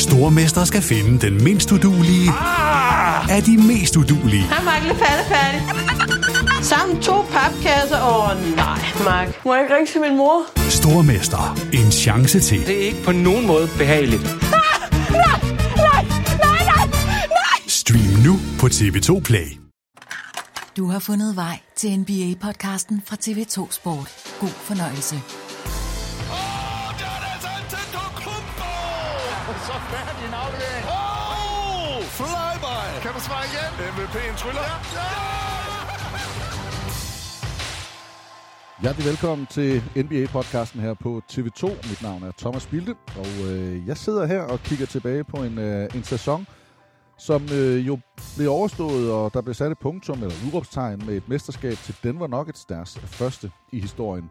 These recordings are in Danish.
Stormester skal finde den mindst udulige Ah! af de mest udulige. Hej, Mark. Lidt færdig. Sammen to papkasser. Åh, oh, nej, Mark. Må jeg ikke ringe til min mor? Stormester. En chance til. Det er ikke på nogen måde behageligt. Stream nu på TV2 Play. Du har fundet vej til NBA-podcasten fra TV2 Sport. God fornøjelse. Tryller. Ja! Hjertelig velkommen til NBA-podcasten her på TV2. Mit navn er Thomas Bilde, og øh, jeg sidder her og kigger tilbage på en, øh, en sæson, som øh, jo blev overstået, og der blev sat et punktum eller udråbstegn med et mesterskab til Denver Nuggets, deres første i historien.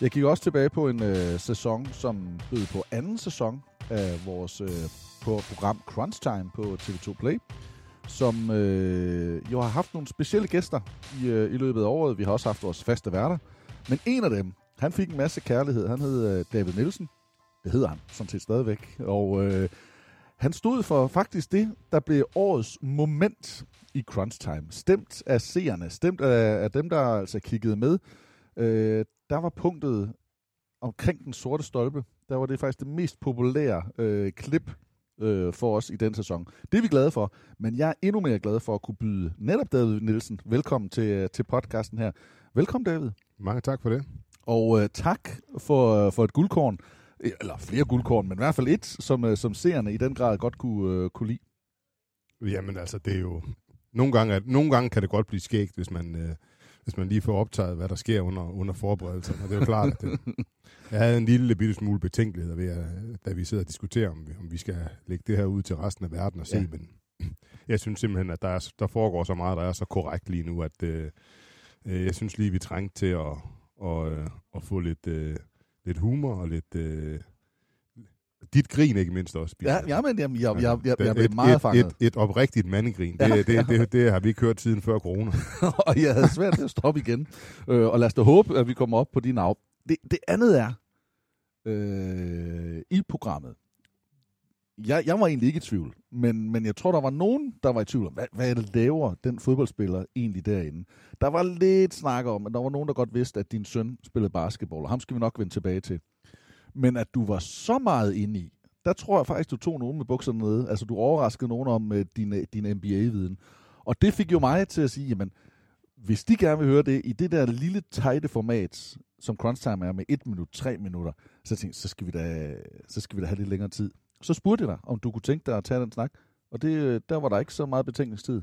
Jeg kigger også tilbage på en øh, sæson, som bød på anden sæson af vores øh, på program Crunch Time på TV2 Play, som øh, jo har haft nogle specielle gæster i, øh, i løbet af året. Vi har også haft vores faste værter. Men en af dem, han fik en masse kærlighed. Han hed øh, David Nielsen. Det hedder han sådan set stadigvæk. Og øh, han stod for faktisk det, der blev årets moment i Crunch Time. Stemt af seerne, stemt af, af dem, der altså kiggede med. Øh, der var punktet omkring den sorte stolpe. Der var det faktisk det mest populære øh, klip øh, for os i den sæson. Det er vi glade for, men jeg er endnu mere glad for at kunne byde netop David Nielsen velkommen til, øh, til podcasten her. Velkommen, David. Mange tak for det. Og øh, tak for, for et guldkorn, eller flere guldkorn, men i hvert fald et, som, øh, som seerne i den grad godt kunne, øh, kunne lide. Jamen altså, det er jo... Nogle gange, at, nogle gange kan det godt blive skægt, hvis man, øh, hvis man lige får optaget, hvad der sker under, under forberedelsen. Og det er jo klart, at det, jeg havde en lille bitte smule betænkeligheder ved, at, da vi sidder og diskuterer, om vi, om vi skal lægge det her ud til resten af verden og se. Ja. Ja. Men jeg synes simpelthen, at der, er, der foregår så meget, der er så korrekt lige nu, at øh, øh, jeg synes lige, vi trængte til at, og, øh, at få lidt, øh, lidt humor og lidt... Øh, dit grin ikke mindst også. Bjarne. Ja, jamen, jamen jeg, jeg, jeg, Det- jeg blev et, meget et, fanget. et, et oprigtigt mandegrin. Det, Ja, det, det, det, det har vi ikke hørt siden før corona. og jeg havde svært ved at stoppe igen. Øh, og lad os da håbe, at vi kommer op på din af. Det, det andet er, øh, i programmet, jeg, jeg var egentlig ikke i tvivl, men, men jeg tror, der var nogen, der var i tvivl om, hvad, hvad laver den fodboldspiller egentlig derinde? Der var lidt snak om, at der var nogen, der godt vidste, at din søn spillede basketball, og ham skal vi nok vende tilbage til. Men at du var så meget inde i, der tror jeg faktisk, du tog nogen med bukserne nede. Altså, du overraskede nogen om øh, din, øh, din MBA-viden. Og det fik jo mig til at sige, jamen, hvis de gerne vil høre det i det der lille, tejte format, som Crunch Time er med 1 minut, 3 minutter, så tænkte jeg, så skal vi da, så skal vi da have lidt længere tid. Så spurgte jeg dig, om du kunne tænke dig at tage den snak. Og det, øh, der var der ikke så meget betænkningstid.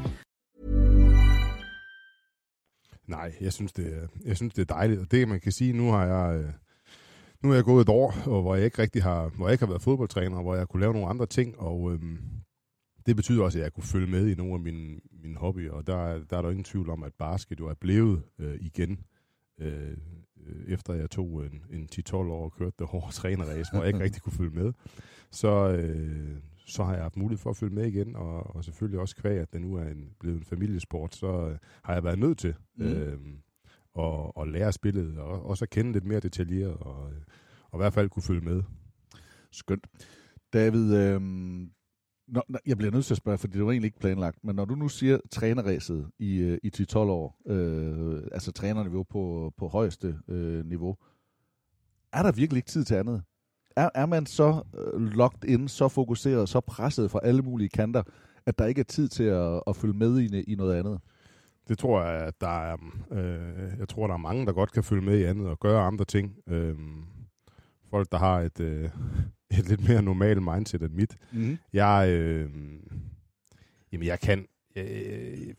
Nej, jeg synes, det er, jeg synes, det er dejligt. Og det, man kan sige, nu har jeg, øh, nu har jeg gået et år, og hvor jeg ikke rigtig har, hvor jeg ikke har været fodboldtræner, og hvor jeg kunne lave nogle andre ting, og øhm, det betyder også, at jeg kunne følge med i nogle af mine, mine hobbyer, og der, der er der ingen tvivl om, at basket jo er blevet øh, igen øh, øh, efter jeg tog en, en 10-12 år og kørte det hårde trænerræs, hvor jeg ikke rigtig kunne følge med, så, øh, så har jeg haft mulighed for at følge med igen, og, og selvfølgelig også kvæg, at det nu er en, blevet en familiesport, så øh, har jeg været nødt til mm. øh, at, at lære spillet, og også at kende lidt mere detaljeret, og, øh, og i hvert fald kunne følge med. Skønt. David, øh, når, jeg bliver nødt til at spørge, for det var egentlig ikke planlagt, men når du nu siger trænerræset i, øh, i 10-12 år, øh, altså trænerniveau på, på højeste øh, niveau, er der virkelig ikke tid til andet? Er, er man så øh, locked in, så fokuseret, så presset fra alle mulige kanter, at der ikke er tid til at, at følge med i, i noget andet? Det tror jeg, at der er, øh, jeg tror, der er mange, der godt kan følge med i andet og gøre andre ting. Øh, folk, der har et, øh, et lidt mere normalt mindset end mit. Mm-hmm. Jeg, øh, jamen jeg kan øh,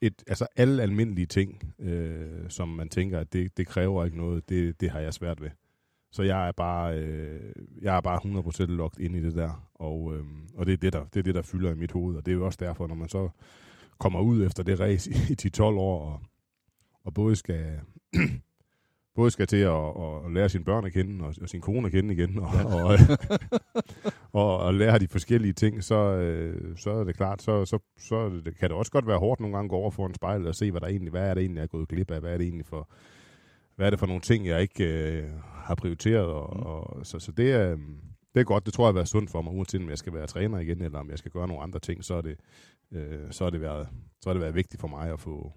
et, altså alle almindelige ting, øh, som man tænker, at det, det kræver ikke noget, det, det har jeg svært ved. Så jeg er bare, øh, jeg er bare 100% locked ind i det der, og, øh, og det, er det, der, det er det, der fylder i mit hoved, og det er jo også derfor, når man så kommer ud efter det race i, i 10-12 år, og, og både skal både skal til at, at lære sine børn at kende, og, og sin kone at kende igen, og, ja. og, og, og lære de forskellige ting, så, øh, så er det klart, så, så, så kan det også godt være hårdt nogle gange at gå over for en spejl og se, hvad, der egentlig, hvad er det egentlig, jeg er gået glip af, hvad er det egentlig for, hvad er det for nogle ting, jeg ikke øh, har prioriteret, og, mm. og, så, så det er, det er godt, det tror jeg har været sundt for mig, uanset om jeg skal være træner igen, eller om jeg skal gøre nogle andre ting, så er det, øh, så er det, været, så er det været vigtigt for mig at få,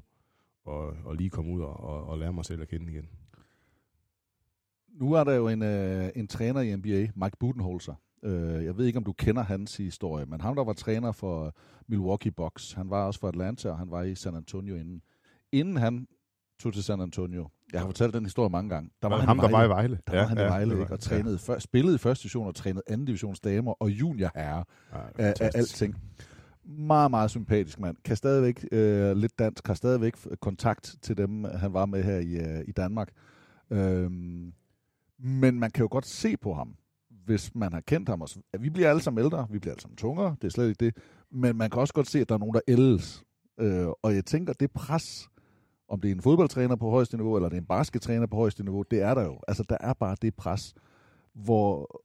og, og lige komme ud og, og, og lære mig selv at kende igen. Nu er der jo en, øh, en træner i NBA, Mike Budenholzer. Øh, jeg ved ikke, om du kender hans historie, men han der var træner for Milwaukee Bucks. Han var også for Atlanta, og han var i San Antonio inden. Inden han tog til San Antonio, jeg har fortalt den historie mange gange, der var, han ham, der var i Vejle. Der ja, var han ja, i Vejle, ikke, og trænede ja. før, spillede i første division og trænede anden divisions damer og junior herre ja, af, af alting. Meget, meget sympatisk mand. Kan stadigvæk øh, lidt dansk, har stadigvæk kontakt til dem, han var med her i, øh, i Danmark. Øhm, men man kan jo godt se på ham, hvis man har kendt ham. Også. Vi bliver alle sammen ældre, vi bliver alle sammen tungere, det er slet ikke det. Men man kan også godt se, at der er nogen, der ældes. Øh, og jeg tænker, det pres, om det er en fodboldtræner på højeste niveau, eller det er en baskettræner på højeste niveau, det er der jo. Altså, der er bare det pres, hvor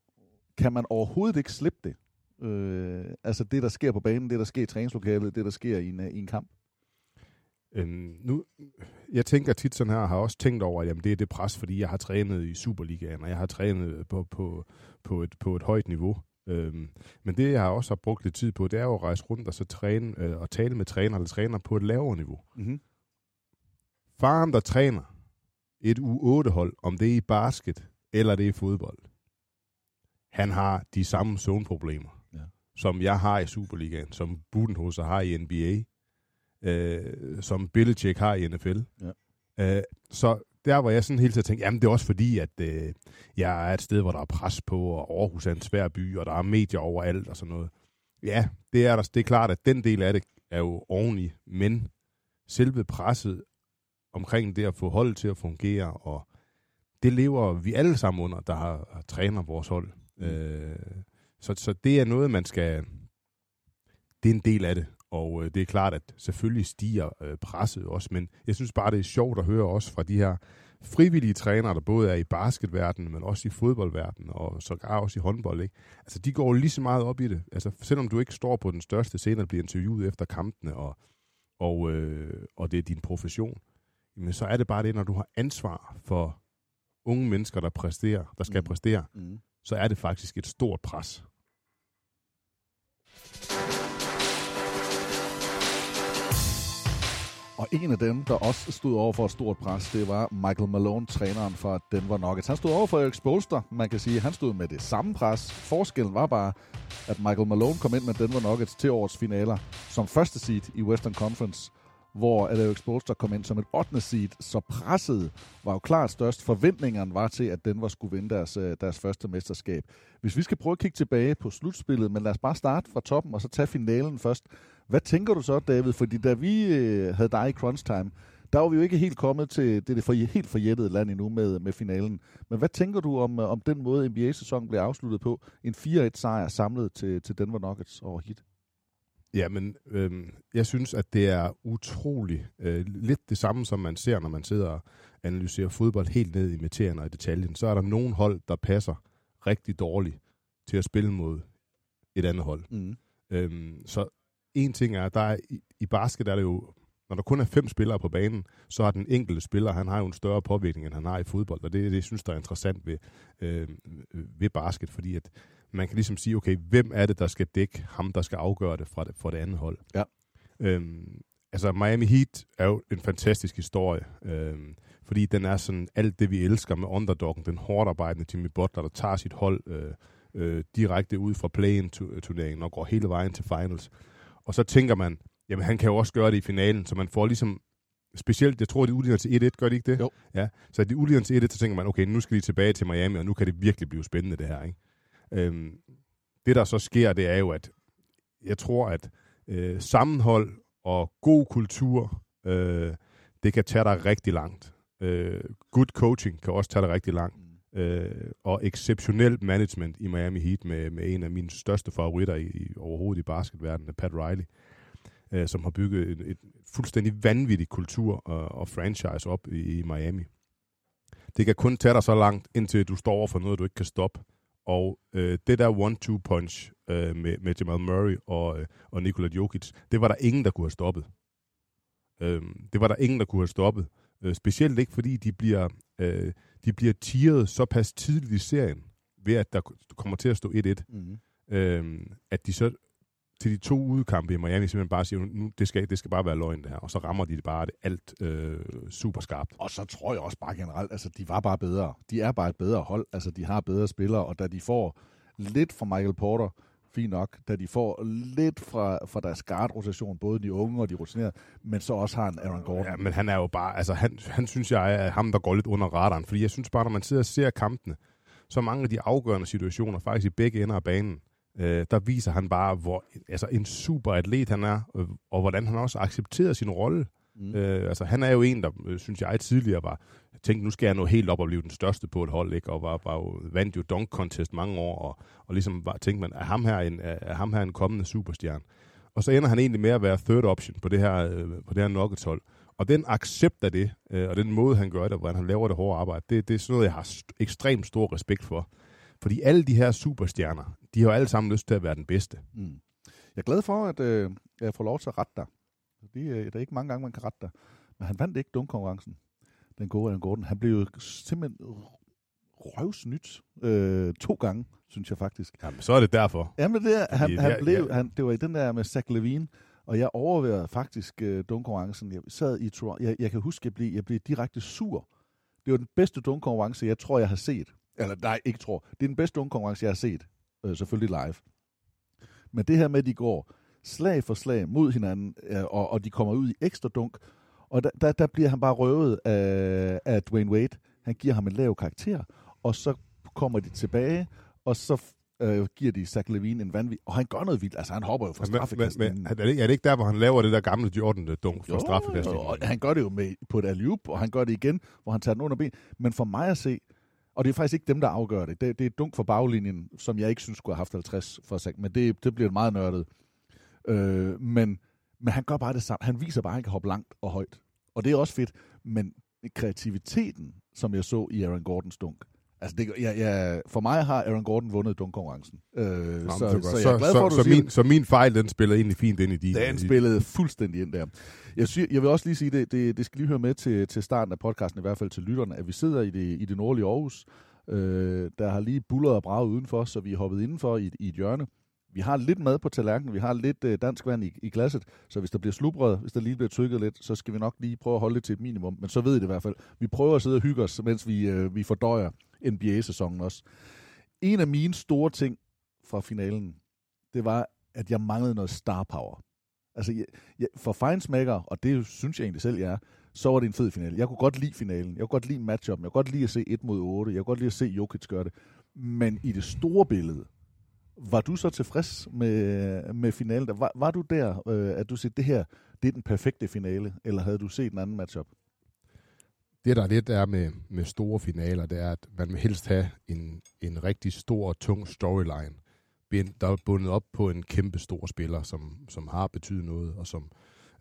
kan man overhovedet ikke slippe det. Øh, altså det, der sker på banen, det, der sker i træningslokalet, det, der sker i en, i en kamp. Øhm, nu, jeg tænker tit sådan her, har også tænkt over, at jamen, det er det pres, fordi jeg har trænet i Superligaen, og jeg har trænet på, på, på, et, på et højt niveau. Øhm, men det, jeg har også har brugt lidt tid på, det er jo at rejse rundt og så træne, øh, og tale med træner eller træner på et lavere niveau. Mm-hmm. Faren, der træner et U8-hold, om det er i basket eller det er i fodbold, han har de samme zoneproblemer, ja. som jeg har i Superligaen, som Budenhoser har i NBA, øh, som Belichick har i NFL. Ja. Øh, så der var jeg sådan hele tiden tænkte, jamen det er også fordi, at øh, jeg er et sted, hvor der er pres på, og Aarhus er en svær by, og der er medier overalt og sådan noget. Ja, det er, der, det er klart, at den del af det er jo oveni, men selve presset omkring det at få holdet til at fungere, og det lever vi alle sammen under, der har, har træner vores hold. Mm. Øh, så, så det er noget, man skal... Det er en del af det, og øh, det er klart, at selvfølgelig stiger øh, presset også, men jeg synes bare, det er sjovt at høre også fra de her frivillige trænere, der både er i basketverdenen, men også i fodboldverdenen, og sågar også i håndbold. Ikke? Altså, de går lige så meget op i det. Altså, selvom du ikke står på den største scene og bliver interviewet efter kampene, og, og, øh, og det er din profession, men så er det bare det, når du har ansvar for unge mennesker, der præsterer, der skal mm. præstere, mm. så er det faktisk et stort pres. Og en af dem, der også stod over for et stort pres, det var Michael Malone, træneren for Denver Nuggets. Han stod over for Eric. Man kan sige, at han stod med det samme pres. Forskellen var bare, at Michael Malone kom ind med Denver Nuggets til årets finaler som første seed i Western Conference hvor Eric Spolster kom ind som et 8. seed, så presset var jo klart størst. Forventningerne var til, at Denver skulle vinde deres, øh, deres første mesterskab. Hvis vi skal prøve at kigge tilbage på slutspillet, men lad os bare starte fra toppen og så tage finalen først. Hvad tænker du så, David? Fordi da vi øh, havde dig i crunch time, der var vi jo ikke helt kommet til det, det for, helt forjættede land endnu med, med finalen. Men hvad tænker du om, øh, om den måde, NBA-sæsonen blev afsluttet på? En 4-1 sejr samlet til, til Denver Nuggets over hit. Ja, men øhm, jeg synes, at det er utroligt øh, lidt det samme, som man ser, når man sidder og analyserer fodbold helt ned i materien og i detaljen. Så er der nogen hold, der passer rigtig dårligt til at spille mod et andet hold. Mm. Øhm, så en ting er, der er i, i basket er det jo, når der kun er fem spillere på banen, så har den enkelte spiller, han har jo en større påvirkning, end han har i fodbold, og det det, synes, der er interessant ved, øh, ved basket, fordi at man kan ligesom sige, okay, hvem er det, der skal dække ham, der skal afgøre det fra det, fra det andet hold? Ja. Øhm, altså, Miami Heat er jo en fantastisk historie, øhm, fordi den er sådan alt det, vi elsker med underdoggen, den hårdt arbejdende Jimmy Butler, der tager sit hold øh, øh, direkte ud fra play-in-turneringen og går hele vejen til finals. Og så tænker man, jamen han kan jo også gøre det i finalen, så man får ligesom specielt, jeg tror, det udligner til 1-1, gør det ikke det? Jo. Ja, så det udligner til 1-1, så tænker man, okay, nu skal de tilbage til Miami, og nu kan det virkelig blive spændende, det her, ikke? Øhm, det, der så sker, det er jo, at jeg tror, at øh, sammenhold og god kultur, øh, det kan tage dig rigtig langt. Øh, good coaching kan også tage dig rigtig langt. Øh, og exceptionelt management i Miami Heat med, med en af mine største favoritter i, i overhovedet i basketverdenen, Pat Riley, øh, som har bygget et, et fuldstændig vanvittig kultur og, og franchise op i, i Miami. Det kan kun tage dig så langt, indtil du står over for noget, du ikke kan stoppe. Og øh, det der one-two punch øh, med, med Jamal Murray og, øh, og Nikola Jokic, det var der ingen, der kunne have stoppet. Øh, det var der ingen, der kunne have stoppet. Øh, specielt ikke, fordi de bliver, øh, de bliver tiret så pas tidligt i serien, ved at der kommer til at stå 1-1. Mhm. Øh, at de så til de to udkampe i Miami simpelthen bare siger, nu, det, skal, det skal bare være løgn det her. Og så rammer de det bare det alt øh, super skarpt. Og så tror jeg også bare generelt, altså de var bare bedre. De er bare et bedre hold. Altså de har bedre spillere, og da de får lidt fra Michael Porter, fint nok, da de får lidt fra, fra deres guard-rotation, både de unge og de rutinerede, men så også har en Aaron Gordon. Ja, men han er jo bare, altså han, han synes jeg er ham, der går lidt under radaren. Fordi jeg synes bare, når man sidder og ser kampene, så mange af de afgørende situationer, faktisk i begge ender af banen, øh, der viser han bare, hvor altså en super atlet han er, øh, og hvordan han også accepterer sin rolle. Mm. Øh, altså han er jo en, der, øh, synes jeg, tidligere var, tænkte, nu skal jeg nå helt op og blive den største på et hold, ikke? og var, var jo, vandt jo dunk contest mange år, og, og ligesom var, tænkte man, er ham, her en, er, ham her en kommende superstjerne? Og så ender han egentlig med at være third option på det her, øh, på det her Nuggets hold. Og den accept af det, og den måde, han gør det, hvordan han laver det hårde arbejde, det, det er sådan noget, jeg har st- ekstremt stor respekt for. Fordi alle de her superstjerner, de har jo alle sammen lyst til at være den bedste. Mm. Jeg er glad for, at øh, jeg får lov til at rette dig. Det, øh, der er ikke mange gange, man kan rette dig. Men han vandt ikke dunkkonkurrencen, den gode Aaron Gordon. Han blev jo simpelthen røvsnyt øh, to gange, synes jeg faktisk. Jamen, så er det derfor. Jamen, det, er, han, han der- blev, ja. han, det var i den der med Zach Levine, og jeg overvejede faktisk øh, dunkkonkurrencen. Jeg sad i Toronto. Jeg, jeg kan huske, jeg blev, jeg blev direkte sur. Det var den bedste dunkkonkurrence, jeg tror, jeg har set. Eller nej, ikke tror. Det er den bedste dunkkonkurrence, jeg har set. Øh, selvfølgelig live. Men det her med, at de går slag for slag mod hinanden, øh, og, og de kommer ud i ekstra dunk, og der, der, der bliver han bare røvet af, af Dwayne Wade. Han giver ham en lav karakter, og så kommer de tilbage, og så øh, giver de Zach Levine en vanvittig... Og han gør noget vildt. Altså, han hopper jo fra Men, men, straffekasten. men, er, det, ikke- er det ikke der, hvor han laver det der gamle Jordan-dunk for straffekast? Jo, og han gør det jo med, på et alley og han gør det igen, hvor han tager den under ben. Men for mig at se, og det er faktisk ikke dem, der afgør det. Det, det er dunk for baglinjen, som jeg ikke synes skulle have haft 50 for sig. Men det, det bliver meget nørdet. Øh, men, men han gør bare det samme. Han viser bare, at han kan hoppe langt og højt. Og det er også fedt. Men kreativiteten, som jeg så i Aaron Gordons dunk, Altså, det, jeg, jeg, for mig har Aaron Gordon vundet dunkkonkurrencen. Øh, Nå, så, så, så, jeg er glad for, du så, siger min, så min fejl, den spiller egentlig fint ind i din. Den spillede fuldstændig ind der. Jeg, siger, jeg vil også lige sige, det, det, det skal lige høre med til, til starten af podcasten, i hvert fald til lytterne, at vi sidder i det, i det nordlige Aarhus. Øh, der har lige bullet og braget udenfor, så vi er hoppet indenfor i, i et hjørne. Vi har lidt mad på tallerkenen, vi har lidt øh, dansk vand i, i glasset, så hvis der bliver slubret, hvis der lige bliver tykket lidt, så skal vi nok lige prøve at holde det til et minimum. Men så ved I det i hvert fald. Vi prøver at sidde og hygge os, mens vi, øh, vi fordøjer NBA-sæsonen også. En af mine store ting fra finalen, det var, at jeg manglede noget star power. Altså, jeg, jeg, for fejnsmækker, og det synes jeg egentlig selv, jeg er, så var det en fed finale. Jeg kunne godt lide finalen. Jeg kunne godt lide matchup. Jeg kunne godt lide at se 1 mod 8. Jeg kunne godt lide at se Jokic gøre det. Men i det store billede, var du så tilfreds med, med finalen? Var, var du der, øh, at du siger, det her, det er den perfekte finale? Eller havde du set en anden matchup? Det, der lidt er med, med store finaler, det er, at man vil helst have en, en rigtig stor og tung storyline der er bundet op på en kæmpe stor spiller, som, som har betydet noget, og som,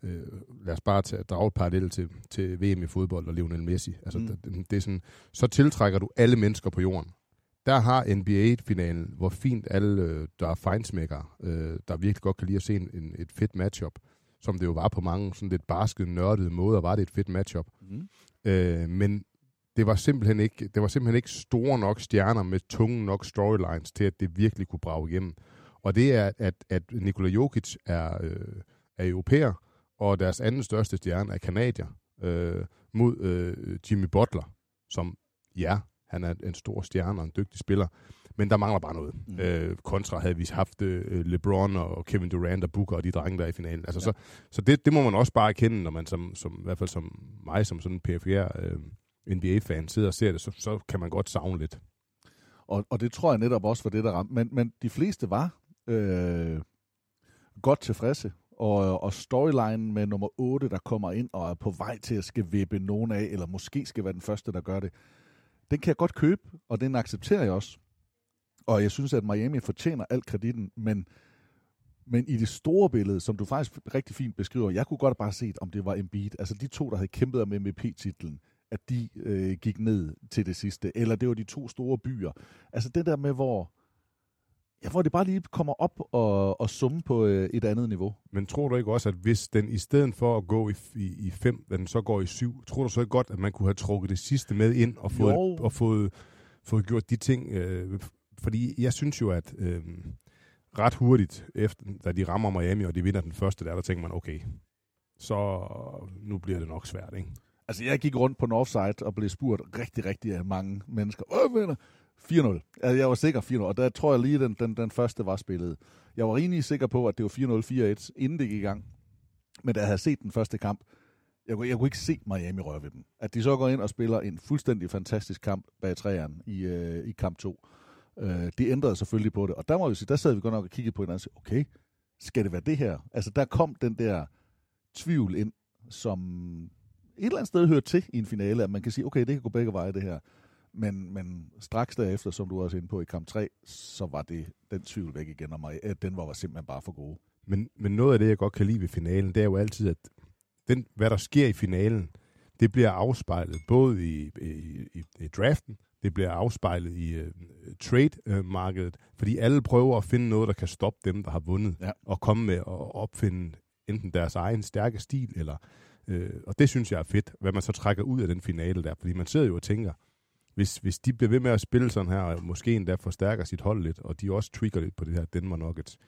øh, lad os bare tage, drage et parallel til, til VM i fodbold og Lionel Messi. Altså, mm. det, det er sådan, så tiltrækker du alle mennesker på jorden. Der har NBA-finalen, hvor fint alle, øh, der er fejnsmækkere, øh, der virkelig godt kan lide at se en, en, et fedt matchup, som det jo var på mange sådan lidt barske, nørdede måder, var det et fedt matchup. Mm. Øh, men det var simpelthen ikke, det var simpelthen ikke store nok stjerner med tunge nok storylines til, at det virkelig kunne brage igennem. Og det er, at, at Nikola Jokic er, øh, er europæer, og deres anden største stjerne er kanadier, øh, mod øh, Jimmy Butler, som, ja, han er en stor stjerne og en dygtig spiller, men der mangler bare noget. Mm. Øh, kontra havde vi haft øh, LeBron og Kevin Durant og Booker og de drenge der er i finalen. Altså, ja. Så, så det, det må man også bare erkende, når man som, som i hvert fald som mig, som sådan en PFR øh, NBA-fan, sidder og ser det, så, så kan man godt savne lidt. Og, og det tror jeg netop også var det, der ramte. Men, men de fleste var øh, godt tilfredse. Og, og storyline med nummer 8, der kommer ind og er på vej til at skal vippe nogen af, eller måske skal være den første, der gør det, den kan jeg godt købe, og den accepterer jeg også. Og jeg synes, at Miami fortjener al kreditten, men, men i det store billede, som du faktisk rigtig fint beskriver, jeg kunne godt bare set, om det var Embiid, altså de to, der havde kæmpet om MVP-titlen, at de øh, gik ned til det sidste, eller det var de to store byer. Altså det der med, hvor, ja, hvor det bare lige kommer op og, og summe på øh, et andet niveau. Men tror du ikke også, at hvis den i stedet for at gå i, i, i fem, den så går i syv, tror du så ikke godt, at man kunne have trukket det sidste med ind og fået, Jo. og fået, fået gjort de ting? Øh, fordi jeg synes jo, at øh, ret hurtigt, efter, da de rammer Miami, og de vinder den første der, der tænker man, okay, så nu bliver det nok svært, ikke? Altså, jeg gik rundt på Northside og blev spurgt rigtig, rigtig af mange mennesker. Åh, venner, 4-0. Altså, jeg var sikker 4-0, og der tror jeg lige, den, den, den første var spillet. Jeg var rimelig sikker på, at det var 4-0, 4-1, inden det gik i gang. Men da jeg havde set den første kamp, jeg kunne, jeg kunne ikke se Miami røre ved dem. At de så går ind og spiller en fuldstændig fantastisk kamp bag træerne i, øh, i kamp 2. Øh, det ændrede selvfølgelig på det. Og der må vi sige, der sad vi godt nok og kiggede på hinanden og sagde, okay, skal det være det her? Altså, der kom den der tvivl ind, som et eller andet sted hører til i en finale, at man kan sige, okay, det kan gå begge veje, det her. Men, men straks derefter, som du også er inde på i kamp 3, så var det den tvivl væk igen, og mig, at den var, var simpelthen bare for gode. Men, men noget af det, jeg godt kan lide ved finalen, det er jo altid, at den, hvad der sker i finalen, det bliver afspejlet både i, i, i, i draften, det bliver afspejlet i uh, trade-markedet, fordi alle prøver at finde noget, der kan stoppe dem, der har vundet, ja. og komme med at opfinde enten deres egen stærke stil, eller øh, og det synes jeg er fedt, hvad man så trækker ud af den finale der, fordi man sidder jo og tænker, hvis, hvis de bliver ved med at spille sådan her, og måske endda forstærker sit hold lidt, og de også trigger lidt på det her Denver Nuggets,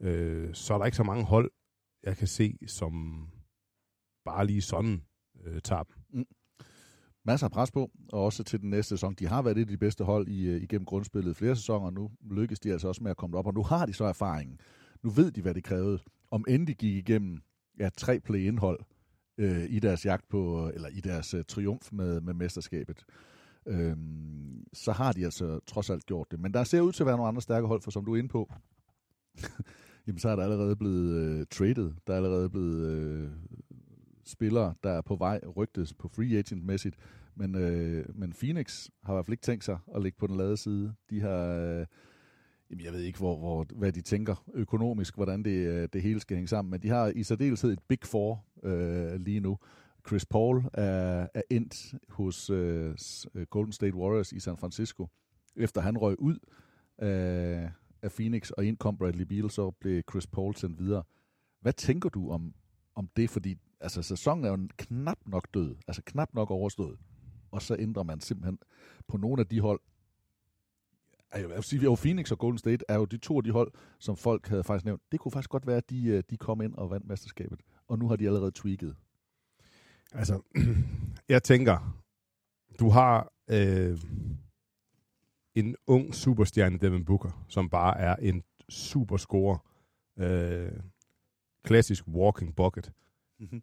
øh, så er der ikke så mange hold, jeg kan se, som bare lige sådan øh, tager dem. Mm. Masser af pres på, og også til den næste sæson. De har været et af de bedste hold i, øh, igennem grundspillet flere sæsoner, og nu lykkes de altså også med at komme op, og nu har de så erfaringen. Nu ved de, hvad det krævede. Om end de gik igennem ja, tre play-indhold øh, i deres jagt på, eller i deres øh, triumf med, med mesterskabet, øhm, så har de altså trods alt gjort det. Men der ser ud til at være nogle andre stærke hold, for som du er inde på, jamen så er der allerede blevet øh, traded. Der er allerede blevet øh, spillere, der er på vej rygtes på free agent-mæssigt. Men, øh, men Phoenix har i hvert fald ikke tænkt sig at ligge på den lade side. De har... Øh, Jamen, jeg ved ikke, hvor, hvor, hvad de tænker økonomisk, hvordan det, øh, det hele skal hænge sammen, men de har i særdeleshed et Big Four øh, lige nu. Chris Paul er, er endt hos øh, øh, Golden State Warriors i San Francisco, efter han røg ud øh, af Phoenix, og ind kom Bradley Beal, så blev Chris Paul sendt videre. Hvad tænker du om, om det? Fordi altså, sæsonen er jo knap nok død, altså knap nok overstået, og så ændrer man simpelthen på nogle af de hold, jeg vil sige, jo Phoenix og Golden State er jo de to af de hold, som folk havde faktisk nævnt. Det kunne faktisk godt være, at de, øh, de kom ind og vandt mesterskabet. Og nu har de allerede tweaked. Altså, jeg tænker, du har øh, en ung superstjerne, Devin Booker, som bare er en super scorer. Øh, klassisk walking bucket. Mm-hmm.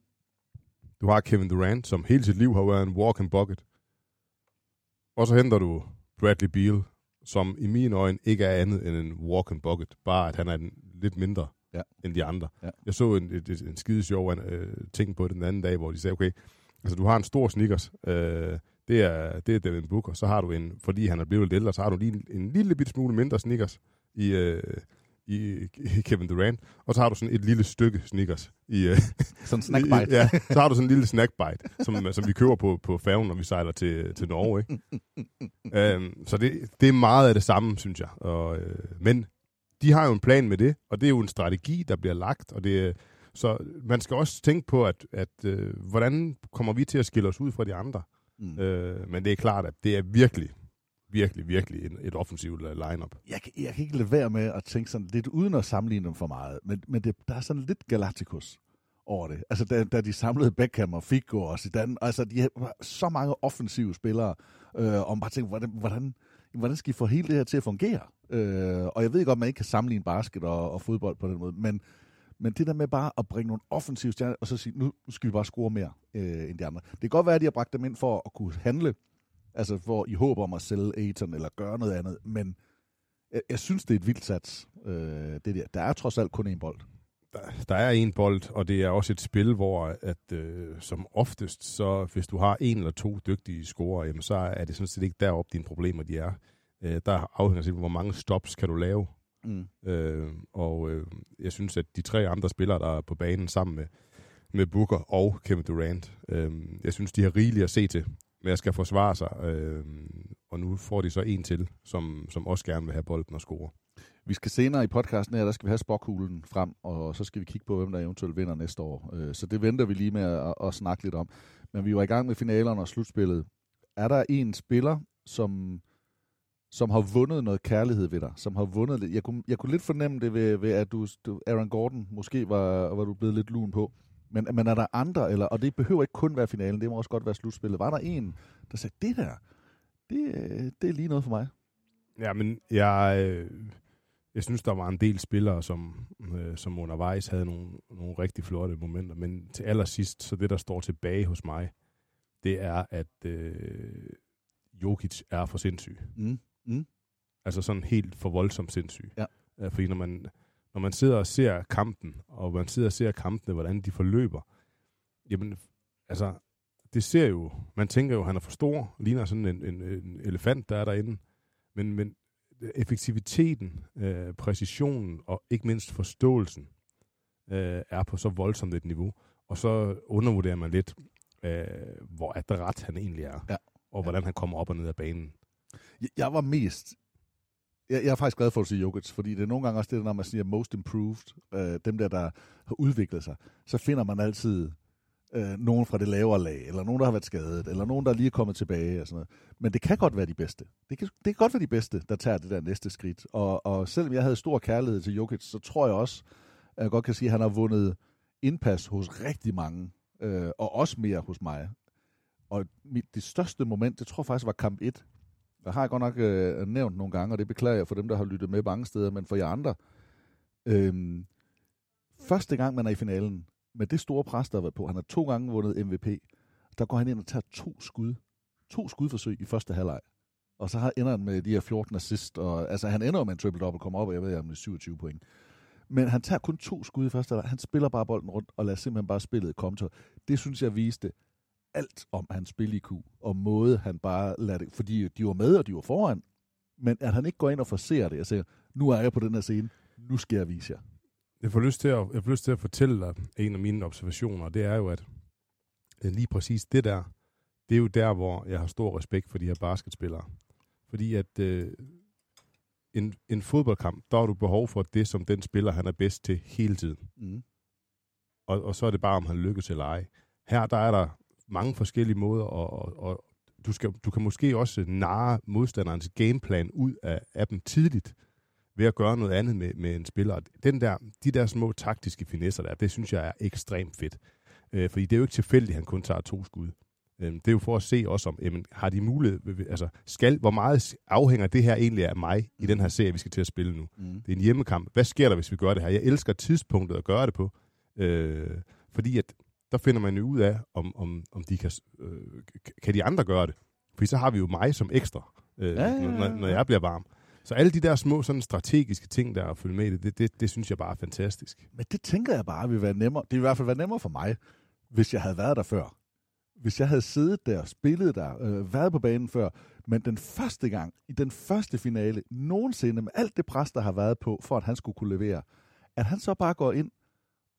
Du har Kevin Durant, som hele sit liv har været en walking bucket. Og så henter du Bradley Beal, som i mine øjne ikke er andet end en walk and bucket, bare at han er en, lidt mindre ja. end de andre. Ja. Jeg så en, en, en skide sjov øh, ting på den anden dag, hvor de sagde, okay, altså du har en stor sneakers, øh, det er, det er Devin Booker, så har du en, fordi han er blevet lidt ældre, så har du lige en, en lille bit smule mindre sneakers, i, øh, i, i Kevin Durant, og så har du sådan et lille stykke Snickers. I, øh, sådan en snackbite. I, ja, så har du sådan en lille snackbite, som, som vi køber på, på færgen, når vi sejler til, til Norge. Ikke? øhm, så det, det er meget af det samme, synes jeg. Og, øh, men de har jo en plan med det, og det er jo en strategi, der bliver lagt, og det så man skal også tænke på, at, at øh, hvordan kommer vi til at skille os ud fra de andre? Mm. Øh, men det er klart, at det er virkelig, virkelig, virkelig en, et offensivt lineup. Jeg, kan, jeg kan ikke lade være med at tænke sådan lidt, uden at sammenligne dem for meget, men, men det, der er sådan lidt Galacticus over det. Altså, da, da de samlede Beckham og Figo og Zidane, altså, de har så mange offensive spillere, øh, og bare tænke, hvordan, hvordan, hvordan skal I få hele det her til at fungere? Øh, og jeg ved godt, at man ikke kan sammenligne basket og, og fodbold på den måde, men, men det der med bare at bringe nogle offensive stjerner, og så sige, nu skal vi bare score mere øh, end de andre. Det kan godt være, at de har bragt dem ind for at kunne handle, altså for i håb om at sælge Aiton eller gøre noget andet, men jeg, jeg synes, det er et vildt sats, øh, det der. Der er trods alt kun én bold. Der, der er en bold, og det er også et spil, hvor at, øh, som oftest, så hvis du har en eller to dygtige scorer, jamen, så er det sådan set ikke deroppe, dine problemer de er. Øh, der afhænger sig, hvor mange stops kan du lave. Mm. Øh, og øh, jeg synes, at de tre andre spillere, der er på banen sammen med, med Booker og Kevin Durant, øh, jeg synes, de har rigeligt at se til med at skal forsvare sig. Øh, og nu får de så en til, som, som også gerne vil have bolden og score. Vi skal senere i podcasten her, der skal vi have spokkuglen frem, og så skal vi kigge på, hvem der eventuelt vinder næste år. Øh, så det venter vi lige med at, at snakke lidt om. Men vi var i gang med finalerne og slutspillet. Er der en spiller, som som har vundet noget kærlighed ved dig, som har vundet lidt. Jeg kunne, jeg kunne lidt fornemme det ved, ved at du, du, Aaron Gordon, måske var, var du blevet lidt lun på. Men, men er der andre, eller, og det behøver ikke kun være finalen, det må også godt være slutspillet. Var der en, der sagde, det der, det, øh, det er lige noget for mig? Ja, men jeg, øh, jeg synes, der var en del spillere, som, øh, som undervejs havde nogle, nogle rigtig flotte momenter. Men til allersidst, så det, der står tilbage hos mig, det er, at øh, Jokic er for sindssyg. Mm. Mm. Altså sådan helt for voldsomt sindssyg. Ja. Uh, fordi når man, når man sidder og ser kampen, og man sidder og ser kampene, hvordan de forløber, jamen, altså, det ser jo, man tænker jo, at han er for stor, ligner sådan en, en, en elefant, der er derinde, men, men effektiviteten, øh, præcisionen og ikke mindst forståelsen øh, er på så voldsomt et niveau, og så undervurderer man lidt, øh, hvor adræt han egentlig er, ja. og hvordan ja. han kommer op og ned af banen. Jeg var mest... Jeg, jeg er faktisk glad for at sige Jokic, fordi det er nogle gange også det, når man siger most improved, øh, dem der, der har udviklet sig, så finder man altid øh, nogen fra det lavere lag, eller nogen, der har været skadet, eller nogen, der lige er kommet tilbage, og sådan noget. Men det kan godt være de bedste. Det kan, det kan godt være de bedste, der tager det der næste skridt. Og, og selvom jeg havde stor kærlighed til Jokic, så tror jeg også, at jeg godt kan sige, at han har vundet indpas hos rigtig mange, øh, og også mere hos mig. Og mit, det største moment, det tror jeg faktisk var kamp 1, jeg har jeg godt nok øh, nævnt nogle gange, og det beklager jeg for dem, der har lyttet med mange steder, men for jer andre. Øh, første gang, man er i finalen, med det store pres, der har været på, han har to gange vundet MVP, der går han ind og tager to skud. To skudforsøg i første halvleg. Og så har ender han med de her 14 assist, og altså han ender med en triple-double, kommer op, og jeg ved, om det 27 point. Men han tager kun to skud i første halvleg. Han spiller bare bolden rundt, og lader simpelthen bare spillet komme til. Det synes jeg viste, alt om hans spil i Q, og måde han bare lader det, fordi de var med, og de var foran, men at han ikke går ind og forser det, og siger, nu er jeg på den her scene, nu skal jeg vise jer. Jeg får lyst til at, jeg får lyst til at fortælle dig en af mine observationer, det er jo, at lige præcis det der, det er jo der, hvor jeg har stor respekt for de her basketspillere. Fordi at øh, en, en fodboldkamp, der har du behov for det, som den spiller, han er bedst til hele tiden. Mm. Og, og så er det bare, om han lykkes eller ej. Her, der er der mange forskellige måder, og, og, og du, skal, du kan måske også narre modstanderens gameplan ud af, af dem tidligt, ved at gøre noget andet med, med en spiller. Den der, de der små taktiske finesser der, det synes jeg er ekstremt fedt. Øh, fordi det er jo ikke tilfældigt, at han kun tager to skud. Øh, det er jo for at se også om, jamen, har de mulighed, altså, skal, hvor meget afhænger det her egentlig af mig i den her serie, vi skal til at spille nu? Mm. Det er en hjemmekamp. Hvad sker der, hvis vi gør det her? Jeg elsker tidspunktet at gøre det på, øh, fordi at der finder man jo ud af, om, om, om de kan, øh, kan de andre gøre det. For så har vi jo mig som ekstra, øh, ja, ja, ja. Når, når jeg bliver varm. Så alle de der små sådan strategiske ting, der er at følge med i det, det, det, det synes jeg bare er fantastisk. Men det tænker jeg bare vil være nemmere. Det vil i hvert fald være nemmere for mig, hvis jeg havde været der før. Hvis jeg havde siddet der, spillet der, øh, været på banen før, Men den første gang, i den første finale, nogensinde med alt det pres, der har været på, for at han skulle kunne levere, at han så bare går ind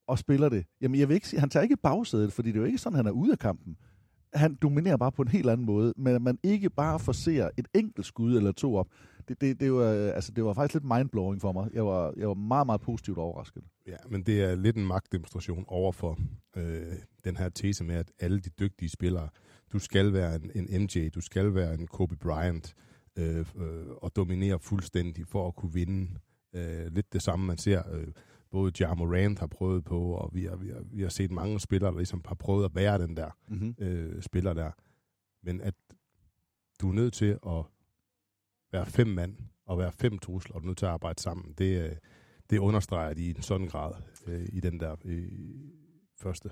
og spiller det. Jamen, jeg vil ikke sige, han tager ikke bagsædet, fordi det er jo ikke sådan, han er ude af kampen. Han dominerer bare på en helt anden måde, men at man ikke bare forser et enkelt skud eller to op, det, det, det, var, øh, altså, det var faktisk lidt mindblowing for mig. Jeg var, jeg var meget, meget positivt overrasket. Ja, men det er lidt en magtdemonstration over for øh, den her tese med, at alle de dygtige spillere, du skal være en, en MJ, du skal være en Kobe Bryant, øh, øh, og dominere fuldstændig for at kunne vinde. Øh, lidt det samme, man ser, øh, både Ja Morant har prøvet på, og vi har, vi, har, vi har set mange spillere, der ligesom har prøvet at være den der mm-hmm. øh, spiller der. Men at du er nødt til at være fem mand og være fem trusler, og du er nødt til at arbejde sammen. Det, øh, det understreger de i en sådan grad øh, i den der øh, første.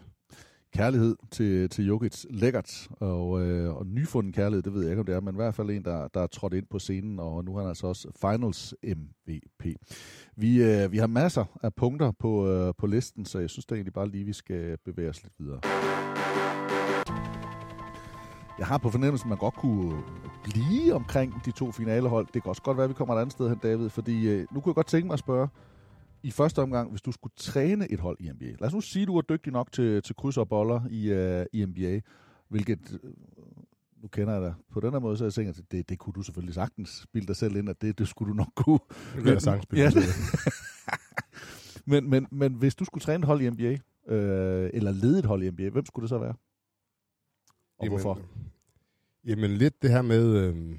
Kærlighed til, til Jokic, lækkert, og, øh, og nyfunden kærlighed, det ved jeg ikke, om det er, men i hvert fald en, der, der er trådt ind på scenen, og nu er han altså også Finals MVP. Vi, øh, vi har masser af punkter på, øh, på listen, så jeg synes da egentlig bare lige, vi skal bevæge os lidt videre. Jeg har på fornemmelsen, at man godt kunne blive omkring de to finalehold. Det kan også godt være, at vi kommer et andet sted hen, David, fordi øh, nu kunne jeg godt tænke mig at spørge, i første omgang, hvis du skulle træne et hold i NBA. Lad os nu sige, at du er dygtig nok til, til kryds og boller i, uh, i NBA, hvilket, uh, nu kender jeg dig på den her måde, så jeg tænker, at det, det kunne du selvfølgelig sagtens bilde dig selv ind, at det, det skulle du nok kunne. Det kan jeg sagtens bilde ja. men, men, men hvis du skulle træne et hold i NBA, øh, eller lede et hold i NBA, hvem skulle det så være? Og jamen, hvorfor? Jamen lidt det her med, øh,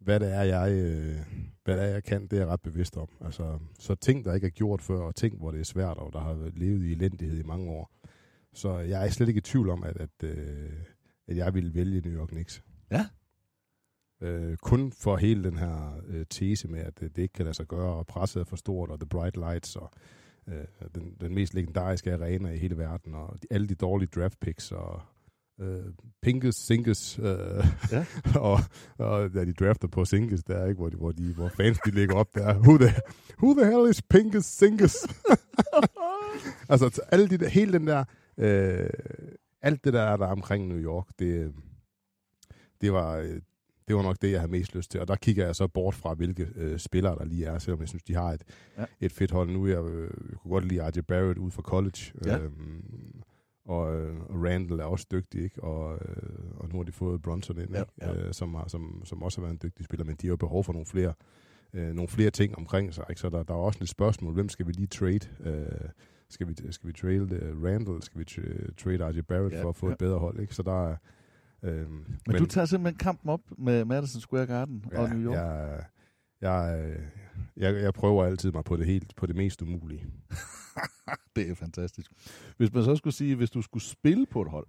hvad det er, jeg, øh, hvad det er, jeg kan, det er jeg ret bevidst om. Altså, så ting, der ikke er gjort før, og ting, hvor det er svært, og der har levet i elendighed i mange år. Så jeg er slet ikke i tvivl om, at, at, øh, at jeg ville vælge New York Knicks. Ja. Øh, kun for hele den her øh, tese med, at det ikke kan lade sig gøre, og presset er for stort, og The Bright Lights, og øh, den, den mest legendariske arena i hele verden, og de, alle de dårlige draft picks, og øh, Pinkes, Sinkes, øh, ja. og, og ja, de drafter på Sinkes der, ikke, hvor, de, hvor, de, hvor fans de ligger op der. Who the, who the hell is Pinkes, Sinkes? altså, alle de der, hele den der, øh, alt det der, der er omkring New York, det, det var, det var nok det, jeg havde mest lyst til. Og der kigger jeg så bort fra, hvilke øh, spillere der lige er, selvom jeg synes, de har et, ja. et fedt hold. Nu jeg, øh, jeg kunne godt lide R.J. Barrett ud fra college. Ja. Øhm, og, øh, og Randall er også dygtig, ikke? Og, øh, og nu har de fået Bronson ind, Ja, ikke? ja. Øh, som, har, som, som også har været en dygtig spiller, men de har jo behov for nogle flere, øh, nogle flere ting omkring sig, ikke? Så der, der er også lidt spørgsmål, hvem skal vi lige trade? Øh, skal vi, skal vi trade uh, Randall? Skal vi tra- trade R.J. Barrett Ja, for at få ja. et bedre hold, ikke? Så der er... Øh, men, Men, du tager simpelthen kampen op med Madison Square Garden og New York? Jeg, jeg, øh, jeg, jeg prøver altid mig på det helt, på det mest umulige. det er fantastisk. Hvis man så skulle sige, hvis du skulle spille på et hold,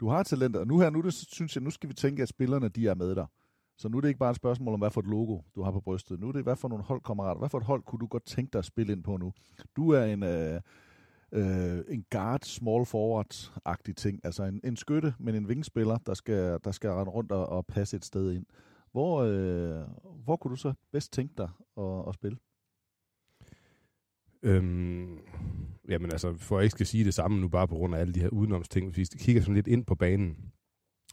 du har talenter, og nu her, nu det, synes jeg, nu skal vi tænke, at spillerne, de er med dig. Så nu er det ikke bare et spørgsmål om, hvad for et logo du har på brystet. Nu er det, hvad for nogle holdkammerater, hvad for et hold kunne du godt tænke dig at spille ind på nu? Du er en, øh, øh, en guard, small forward-agtig ting. Altså en, en skytte, men en vingspiller, der skal, der skal rende rundt og, og passe et sted ind. Hvor, øh, hvor kunne du så bedst tænke dig at, at spille? Øhm, jamen altså, for at jeg ikke skal sige det samme nu, bare på grund af alle de her udenomsting, hvis vi kigger sådan lidt ind på banen,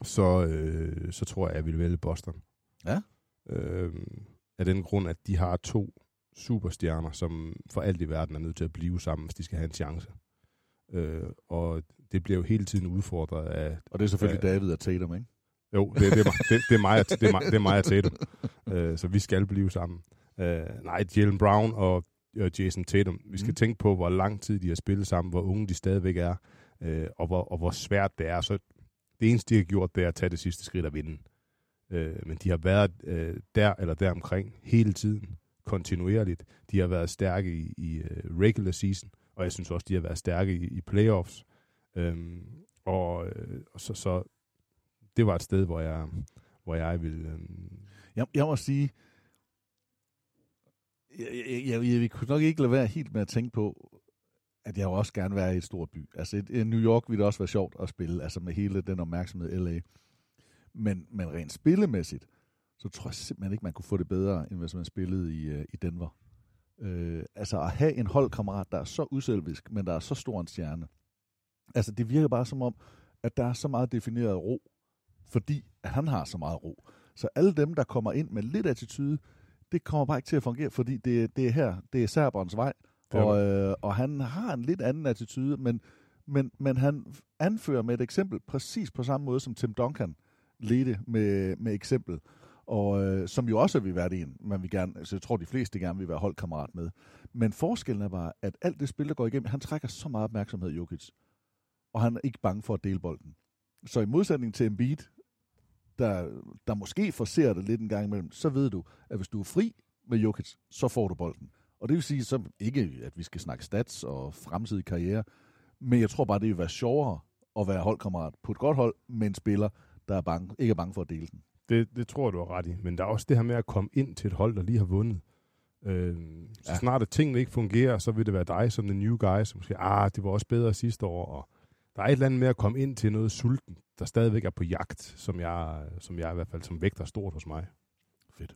så, øh, så tror jeg, at jeg vil vælge Boston. Ja. Øhm, af den grund, at de har to superstjerner, som for alt i verden er nødt til at blive sammen, hvis de skal have en chance. Øh, og det bliver jo hele tiden udfordret af... Og det er selvfølgelig af, David og Tatum, ikke? Jo, det, det, er, det, det er mig, det er mig, det er mig og Tatum. Øh, så vi skal blive sammen. Øh, nej, Jalen Brown og og Jason Tatum. Vi skal mm. tænke på, hvor lang tid de har spillet sammen, hvor unge de stadigvæk er, øh, og, hvor, og hvor svært det er. Så det eneste, de har gjort, det er at tage det sidste skridt og vinde. Øh, men de har været øh, der eller der omkring hele tiden, kontinuerligt. De har været stærke i, i uh, regular season, og jeg synes også, de har været stærke i, i playoffs. Øhm, og øh, så, så det var et sted, hvor jeg, hvor jeg ville... Øh, Jeg, jeg må sige, jeg, jeg, jeg, jeg, jeg kunne nok ikke lade være helt med at tænke på, at jeg også gerne vil være i et stort by. Altså et, et New York ville det også være sjovt at spille, altså med hele den opmærksomhed LA. Men, men rent spillemæssigt, så tror jeg simpelthen ikke, man kunne få det bedre, end hvis man spillede i, øh, i Denver. Øh, altså at have en holdkammerat, der er så uselvisk, men der er så stor en stjerne. Altså det virker bare som om, at der er så meget defineret ro fordi han har så meget ro. Så alle dem, der kommer ind med lidt attitude, det kommer bare ikke til at fungere, fordi det, det er her, det er Serberens vej, Det og, øh, og han har en lidt anden attitude, men, men, men han anfører med et eksempel præcis på samme måde, som Tim Duncan ledte med, med eksempel, og øh, som jo også vil være en, man vil gerne, altså jeg tror de fleste gerne vil være holdkammerat med. Men forskellen er bare, at alt det spil, der går igennem, han trækker så meget opmærksomhed, Jokic, og han er ikke bange for at dele bolden. Så i modsætning til Embiid, der, der måske forser det lidt en gang imellem, så ved du, at hvis du er fri med Jokic, så får du bolden. Og det vil sige, så ikke, at vi skal snakke stats og fremtidig karriere, men jeg tror bare, det vil være sjovere at være holdkammerat på et godt hold med en spiller, der er bange, ikke er bange for at dele den. Det, det tror jeg, du har ret i. Men der er også det her med at komme ind til et hold, der lige har vundet. Øh, så Ja. snart at tingene ikke fungerer, så vil det være dig som den new guy, som siger, ah, det var også bedre sidste år. Og der er et eller andet med at komme ind til noget sulten, der stadigvæk er på jagt, som jeg, som jeg i hvert fald som vægter stort hos mig. Fedt.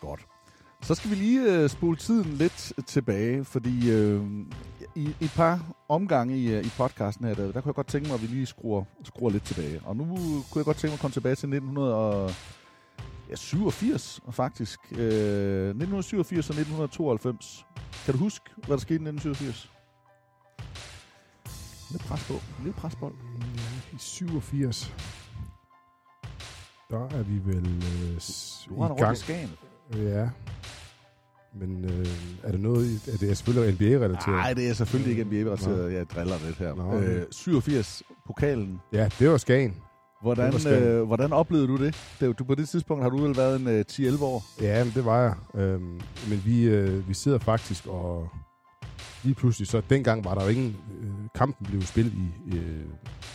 Godt. Så skal vi lige øh, spole tiden lidt tilbage, fordi øh, i, i et par omgange i, øh, i podcasten her, der, der kunne jeg godt tænke mig, at vi lige skruer, skruer lidt tilbage. Og nu kunne jeg godt tænke mig at komme tilbage til 1900 og 1987 faktisk. Øh, 1987 og 1992. Kan du huske, hvad der skete i 1987? Lidt pres på. Lidt presbold. I 87, der er vi vel øh, s- Du i Skagen. Ja. Men øh, er det noget, er det selvfølgelig NBA-relateret? Nej, det er selvfølgelig ikke NBA-relateret. Jeg driller lidt her. Nå, øh, 87 pokalen. Ja, det var Skagen. Hvordan, øh, hvordan oplevede du det? det? Du på det tidspunkt har du vel været en øh, 10-11 år? Ja, men det var jeg. Øhm, men vi, øh, vi sidder faktisk og lige pludselig, så dengang var der jo ingen... Øh, kampen blev spillet i, øh,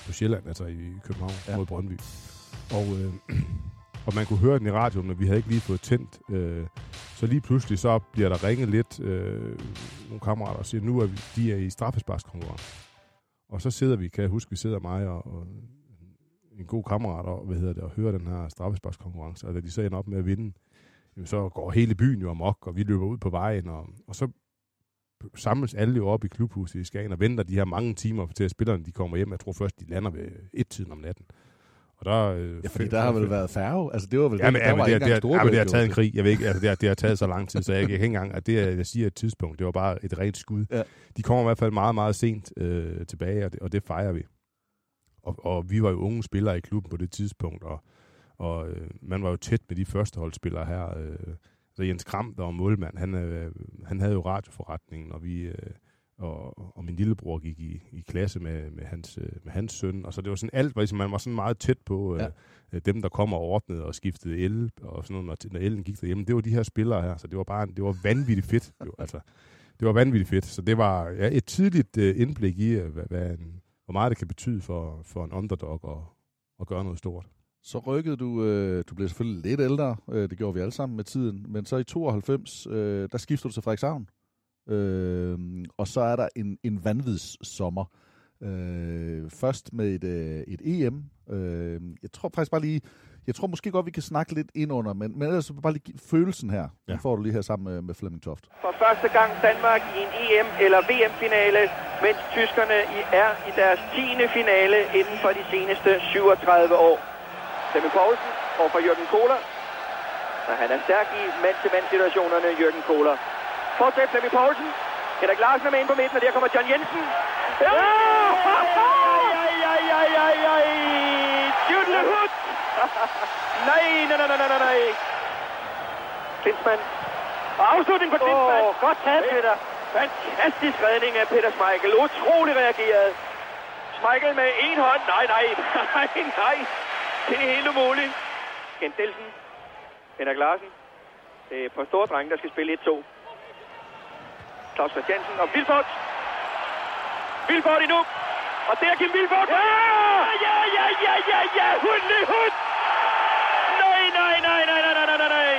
på Sjælland, altså i København ja. mod Brøndby. Og, øh, og man kunne høre den i radioen, men vi havde ikke lige fået tændt. Øh, så lige pludselig så bliver der ringet lidt øh, nogle kammerater og siger, nu er vi, de er i straffesparkskonkurrence. Og så sidder vi, kan jeg huske, vi sidder mig og, og en god kammerat og, hvad hedder det, og hører den her straffesparkskonkurrence, og da de så ender op med at vinde, jamen, så går hele byen jo amok, og vi løber ud på vejen, og, og så samles alle jo op i klubhuset i Skagen og venter de her mange timer til, at spillerne de kommer hjem. Jeg tror først, de lander ved et-tiden om natten. Og der, øh, Ja, fordi der har vel været færge. Altså, det var vel Ja, men, der ja, var men ikke det, ja, men det har taget en krig. Jeg ved ikke, altså, det, har, det har taget så lang tid, så jeg, jeg kan ikke engang, at det, jeg siger et tidspunkt, det var bare et rent skud. Ja. De kommer i hvert fald meget, meget sent øh, tilbage, og det, og det fejrer vi. Og, og vi var jo unge spillere i klubben på det tidspunkt, og, og øh, man var jo tæt med de førsteholdsspillere her. Øh, så Jens Kram, der var målmand, han, øh, han havde jo radioforretningen, og vi... Øh, og, og min lillebror gik i, i klasse med, med, hans, øh, med hans søn, og så det var sådan alt, var ligesom, man var sådan meget tæt på øh, Ja. ja. dem, der kom og ordnede og skiftede el, og sådan noget, når, når elen gik derhjemme. Det var de her spillere her, så det var bare det var vanvittigt fedt. Jo, altså, det var vanvittigt fedt, så det var ja, et tidligt øh, indblik i, øh, hvad, hvad en, hvor meget det kan betyde for, for en underdog at, at gøre noget stort. Så rykkede du, øh, du blev selvfølgelig lidt ældre, øh, det gjorde vi alle sammen med tiden, men så i 92, øh, der skifter du til Frederikshavn. Øh, og så er der en, en vanvids sommer. Øh, først med et, øh, et EM. Øh, jeg tror faktisk bare lige, jeg tror måske godt, vi kan snakke lidt ind under, men, men ellers så bare lige følelsen her. Ja. Den får du lige her sammen med, med Flemming Toft. For første gang Danmark i en EM- eller VM-finale, mens tyskerne er i deres 10. finale inden for de seneste 37 år. Flemming Poulsen over for Jørgen Kohler. Og han er stærk i mand-til-mand-situationerne, Jørgen Kohler. Fortsæt Flemming Poulsen. Henrik Larsen er med ind på midten, og der kommer John Jensen. Ja! Ej, ej, ej, ej, ej. Jydlehut! Nej, nej, nej, nej, nej, nej. Klinsmann. Og afslutning på Klinsmann. Åh, godt taget, Peter. Fantastisk redning af Peter Schmeichel. Utrolig reageret. Schmeichel med en hånd. Nej, nej, nej, nej. Det er helt umuligt. Kent Nielsen. Henrik Larsen. Det er på store drenge, der skal spille 1-2. Claus Christiansen og Vilfort. Vilfort endnu. Og der er Kim Vilfort. Ja! Ja, ja, ja, ja, ja. Hudli, hud nej, nej, nej, nej, nej, nej, nej.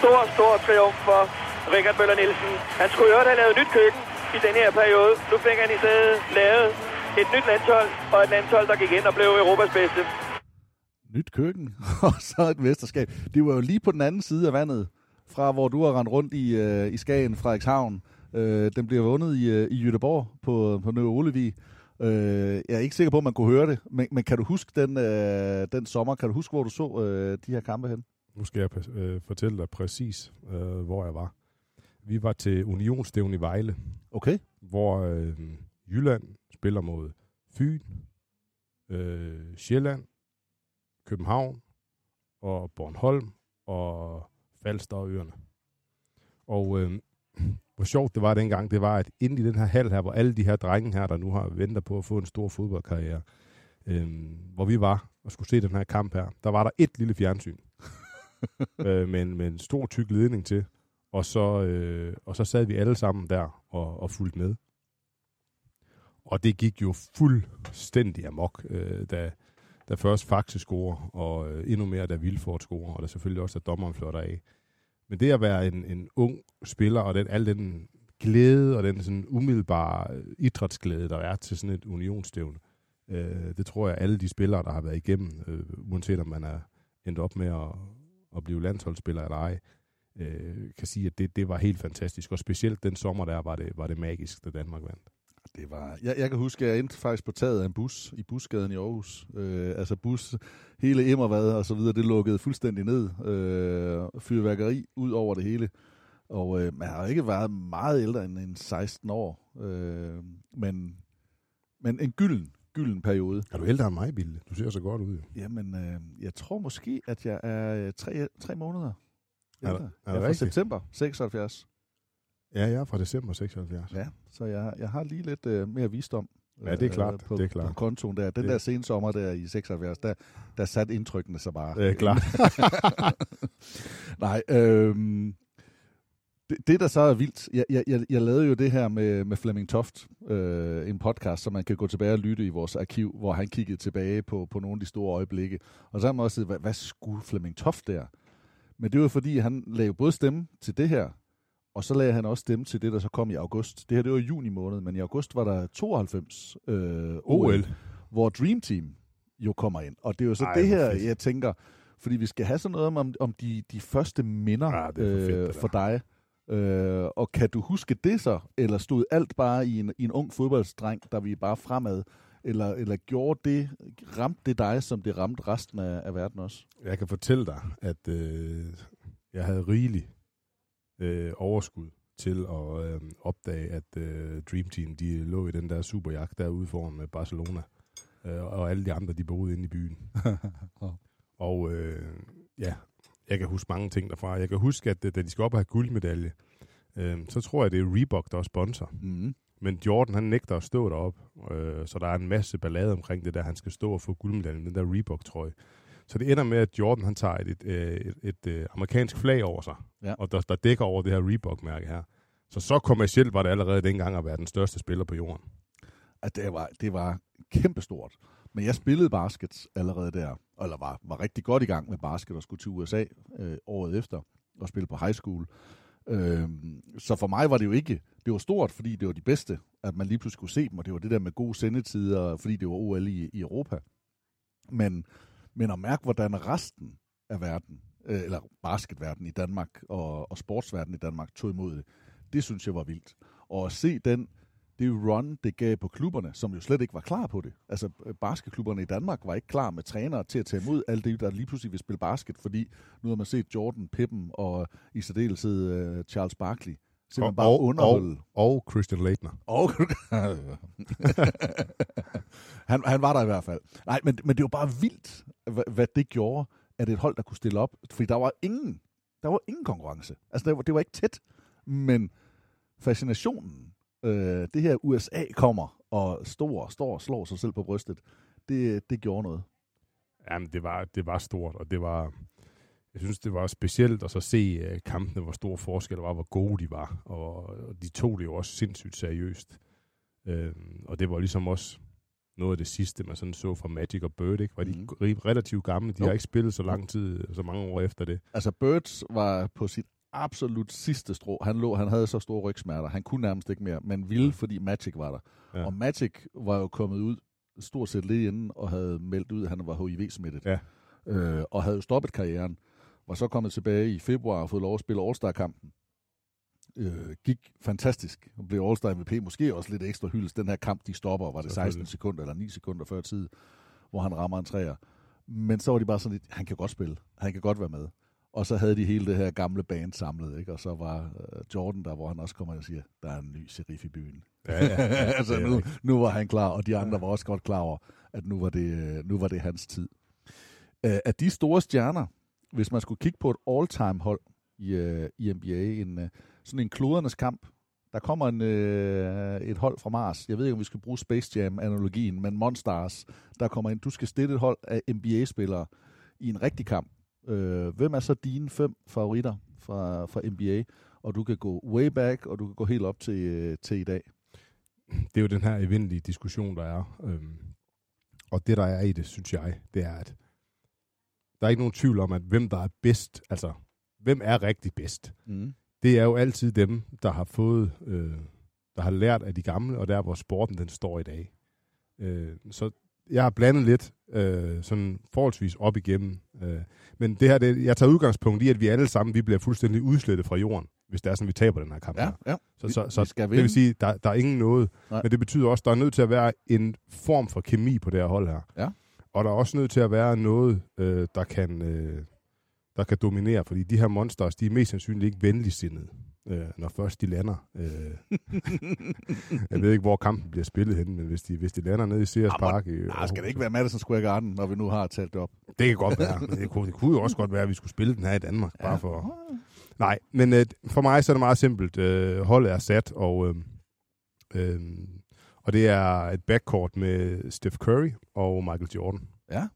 Stor, stor triumf for Rikard Møller Nielsen. Han skulle jo have lavet nyt køkken i den her periode. Nu fik han i stedet lavet et nyt landshold, og et landshold, der gik ind og blev Europas bedste. Nyt køkken, og så et mesterskab. Det var jo lige på den anden side af vandet, fra hvor du har rendt rundt i, øh, i Skagen, Frederikshavn. Øh, den bliver vundet i, øh, i Jødeborg på, på Nøve Olevig. Øh, jeg er ikke sikker på, at man kunne høre det, men, men kan du huske den, øh, den sommer? Kan du huske, hvor du så øh, de her kampe hen? Nu skal jeg øh, fortælle dig præcis, øh, hvor jeg var. Vi var til Unionsstævn i Vejle. Okay. Hvor øh, Jylland spiller mod Fyn, øh, Sjælland, København og Bornholm og Falster og Øerne. Og øh, hvor sjovt det var dengang, det var, at inde i den her hal her, hvor alle de her drenge her, der nu har ventet på at få en stor fodboldkarriere, øh, hvor vi var og skulle se den her kamp her, der var der et lille fjernsyn øh, med, en, med en stor tyk ledning til, og så, øh, og så sad vi alle sammen der og, og fulgte med. Og det gik jo fuldstændig amok, øh, da, da først Faxe scorer, og øh, endnu mere da Vilfort scorer, og der selvfølgelig også, at dommeren flotter af. Men det at være en, en ung spiller, og den, al den glæde og den sådan umiddelbare øh, idrætsglæde, der er til sådan et unionsstævne, øh, det tror jeg, alle de spillere, der har været igennem, øh, uanset om man er endt op med at, at blive landsholdsspiller eller ej, øh, kan sige, at det, det var helt fantastisk. Og specielt den sommer der var det, var det magisk, da Danmark vandt. Det var, jeg, jeg kan huske, at jeg endte faktisk på taget af en bus i busgaden i Aarhus. Øh, altså bus, hele Emmervad og så videre, det lukkede fuldstændig ned. Øh, fyrværkeri ud over det hele. Og øh, man har ikke været meget ældre end, end 16 år. Øh, men, men en gylden, gylden periode. Er du ældre end mig, Bille? Du ser så godt ud. Jamen, øh, jeg tror måske, at jeg er tre, tre måneder Er der- ældre. er jeg der er fra september 76. Ja, jeg er fra december 76. Ja, så jeg, jeg har lige lidt øh, mere visdom. Ja, det er øh, klart, På, det er klart. på kontoen der. Den Det- der sensommer der i 76, der, der satte indtrykkene sig bare. Det er klart. Nej, øhm, det, det, der så er vildt, jeg, jeg, jeg, jeg lavede jo det her med, med Flemming Toft, øh, en podcast, som man kan gå tilbage og lytte i vores arkiv, hvor han kiggede tilbage på, på nogle af de store øjeblikke. Og så har man også hvad, hvad skulle Flemming Toft der? Men det var fordi, han jo både stemme til det her, og så lagde han også stemme til det, der så kom i august. Det her, det var i juni måned, men i august var der 92 øh, OL, OL. hvor Dream Team jo kommer ind. Og det er jo så Ej, Ej, det her, fedt. jeg tænker, fordi vi skal have sådan noget om, om, de, de første minder det er for fedt, øh, for dig. Øh, og kan du huske det så? Eller stod alt bare i en, i en ung fodboldsdreng, der vi bare fremad? Eller, eller gjorde det, ramte det dig, som det ramte resten af, af verden også? Jeg kan fortælle dig, at øh, jeg havde rigelig øh, overskud til at øh, opdage, at øh, Dream Team de lå i den der superjagt derude foran med Barcelona. Øh, og alle de andre, de boede inde i byen. og øh, ja, jeg kan huske mange ting derfra. Jeg kan huske, at øh, da de skal op og have guldmedalje, øh, så tror jeg, det er Reebok, der er sponsor. Mm. Men Jordan, han nægter at stå derop, øh, så der er en masse ballade omkring det der, han skal stå og få guldmedaljen, den der Reebok-trøje. Så det ender med, at Jordan han tager et, et, øh, et, et, et amerikansk flag over sig, Ja. og der, der dækker over det her Reebok-mærke her. Så så kommercielt var det allerede dengang at være den største spiller på jorden. at det var, det var kæmpestort. Men jeg spillede basket allerede der, eller var, var rigtig godt i gang med basket og skulle til USA øh, året efter og spille på high school. Øh, så for mig var det jo ikke, det var stort, fordi det var de bedste, at man lige pludselig kunne se dem, og det var det der med gode sendetider, fordi det var OL i, i Europa. Men, men at mærke, hvordan resten af verden, øh, eller basketverden i Danmark og, og sportsverden i Danmark tog imod det, det synes jeg var vildt. Og at se den, det run, det gav på klubberne, som jo slet ikke var klar på det. Altså, øh, basketklubberne i Danmark var ikke klar med trænere til at tage imod alt det, der lige pludselig vil spille basket, fordi nu har man set Jordan, Pippen og i særdeleshed uh, Charles Barkley. Simpelthen bare og, underholde. og, og Christian Leitner. Og, han, han var der i hvert fald. Nej, men, men det var bare vildt, hvad, hvad det gjorde, at et hold, der kunne stille op. Fordi der var ingen, der var ingen konkurrence. Altså, det var, det var ikke tæt. Men fascinationen, øh, det her USA kommer og står, står og slår sig selv på brystet, det, det gjorde noget. Jamen, det var, det var stort, og det var... Jeg synes, det var specielt at så se uh, kampene, hvor stor forskel der var, hvor gode de var. Og, og de tog det jo også sindssygt seriøst. Uh, og det var ligesom også noget af det sidste, man sådan så fra Magic og Bird, ikke? Var de Mhm. mm. relativt gamle? De Jo. har ikke spillet så lang tid, så mange år efter det. Altså, Birds var på sit absolut sidste strå. Han, lå, han havde så store rygsmerter. Han kunne nærmest ikke mere, men ville, fordi Magic var der. Ja. Ja. Og Magic var jo kommet ud stort set lige inden, og havde meldt ud, at han var HIV-smittet. Ja. Øh, og havde jo stoppet karrieren. Var så kommet tilbage i februar og fået lov at spille All-Star-kampen. Øh, gik fantastisk. Han blev All-Star MVP, måske også lidt ekstra hyldest. Den her kamp, de stopper, var det 16 sekunder eller 9 sekunder før tid, hvor han rammer en træer. Men så var de bare sådan lidt, han kan godt spille, han kan godt være med. Og så havde de hele det her gamle band samlet, ikke? og så var uh, Jordan der, hvor han også kommer og siger, der er en ny serif i byen. Ja, ja, ja. altså nu, nu var han klar, og de andre var også godt klar over, at nu var det, øh, nu var det hans tid. Uh, af de store stjerner, hvis man skulle kigge på et all-time hold i, uh, i NBA, en, uh, sådan en klodernes kamp, der kommer en, øh, et hold fra Mars. Jeg ved ikke, om vi skal bruge Space Jam-analogien, men Monstars, der kommer ind. Du skal stille et hold af NBA-spillere i en rigtig kamp. Øh, hvem er så dine fem favoritter fra, fra NBA? Og du kan gå way back, og du kan gå helt op til, øh, til i dag. det er jo den her evindelige diskussion, der er. Øhm, og det, der er i det, synes jeg, det er, at der er ikke nogen tvivl om, at hvem der er bedst, altså hvem er rigtig bedst, Mm. Det er jo altid dem, der har fået, øh, der har lært af de gamle, og der hvor sporten den står i dag. Øh, så jeg har blandet lidt øh, sådan forholdsvis op igennem. Øh, men det her, det, jeg tager udgangspunkt i, at vi alle sammen vi bliver fuldstændig udslettet fra jorden, hvis det er sådan, vi taber den her kamp. Ja, her. ja. Så, Vi- så, vi så skal det vinde. vil sige, der, der er ingen noget. Nej. Men det betyder også, der er nødt til at være en form for kemi på det her hold her. Ja. Og der er også nødt til at være noget, øh, der, kan, øh, der kan dominere, fordi de her monsters, de er mest sandsynligt ikke venligsindede, øh, når først de lander. Øh. jeg ved ikke, hvor kampen bliver spillet hen, men hvis de, hvis de lander nede i Sears Ah, Park... Nej, skal det ikke være Madison Square Garden, når vi nu har talt det op? det kan godt være. Men Det kunne, det kunne jo også godt være, at vi skulle spille den her i Danmark. Ja. Bare for... Nej, men øh, for mig så er det meget simpelt. Øh, holdet er sat, og, øh, øh, og det er et backcourt med Steph Curry og Michael Jordan. Ja.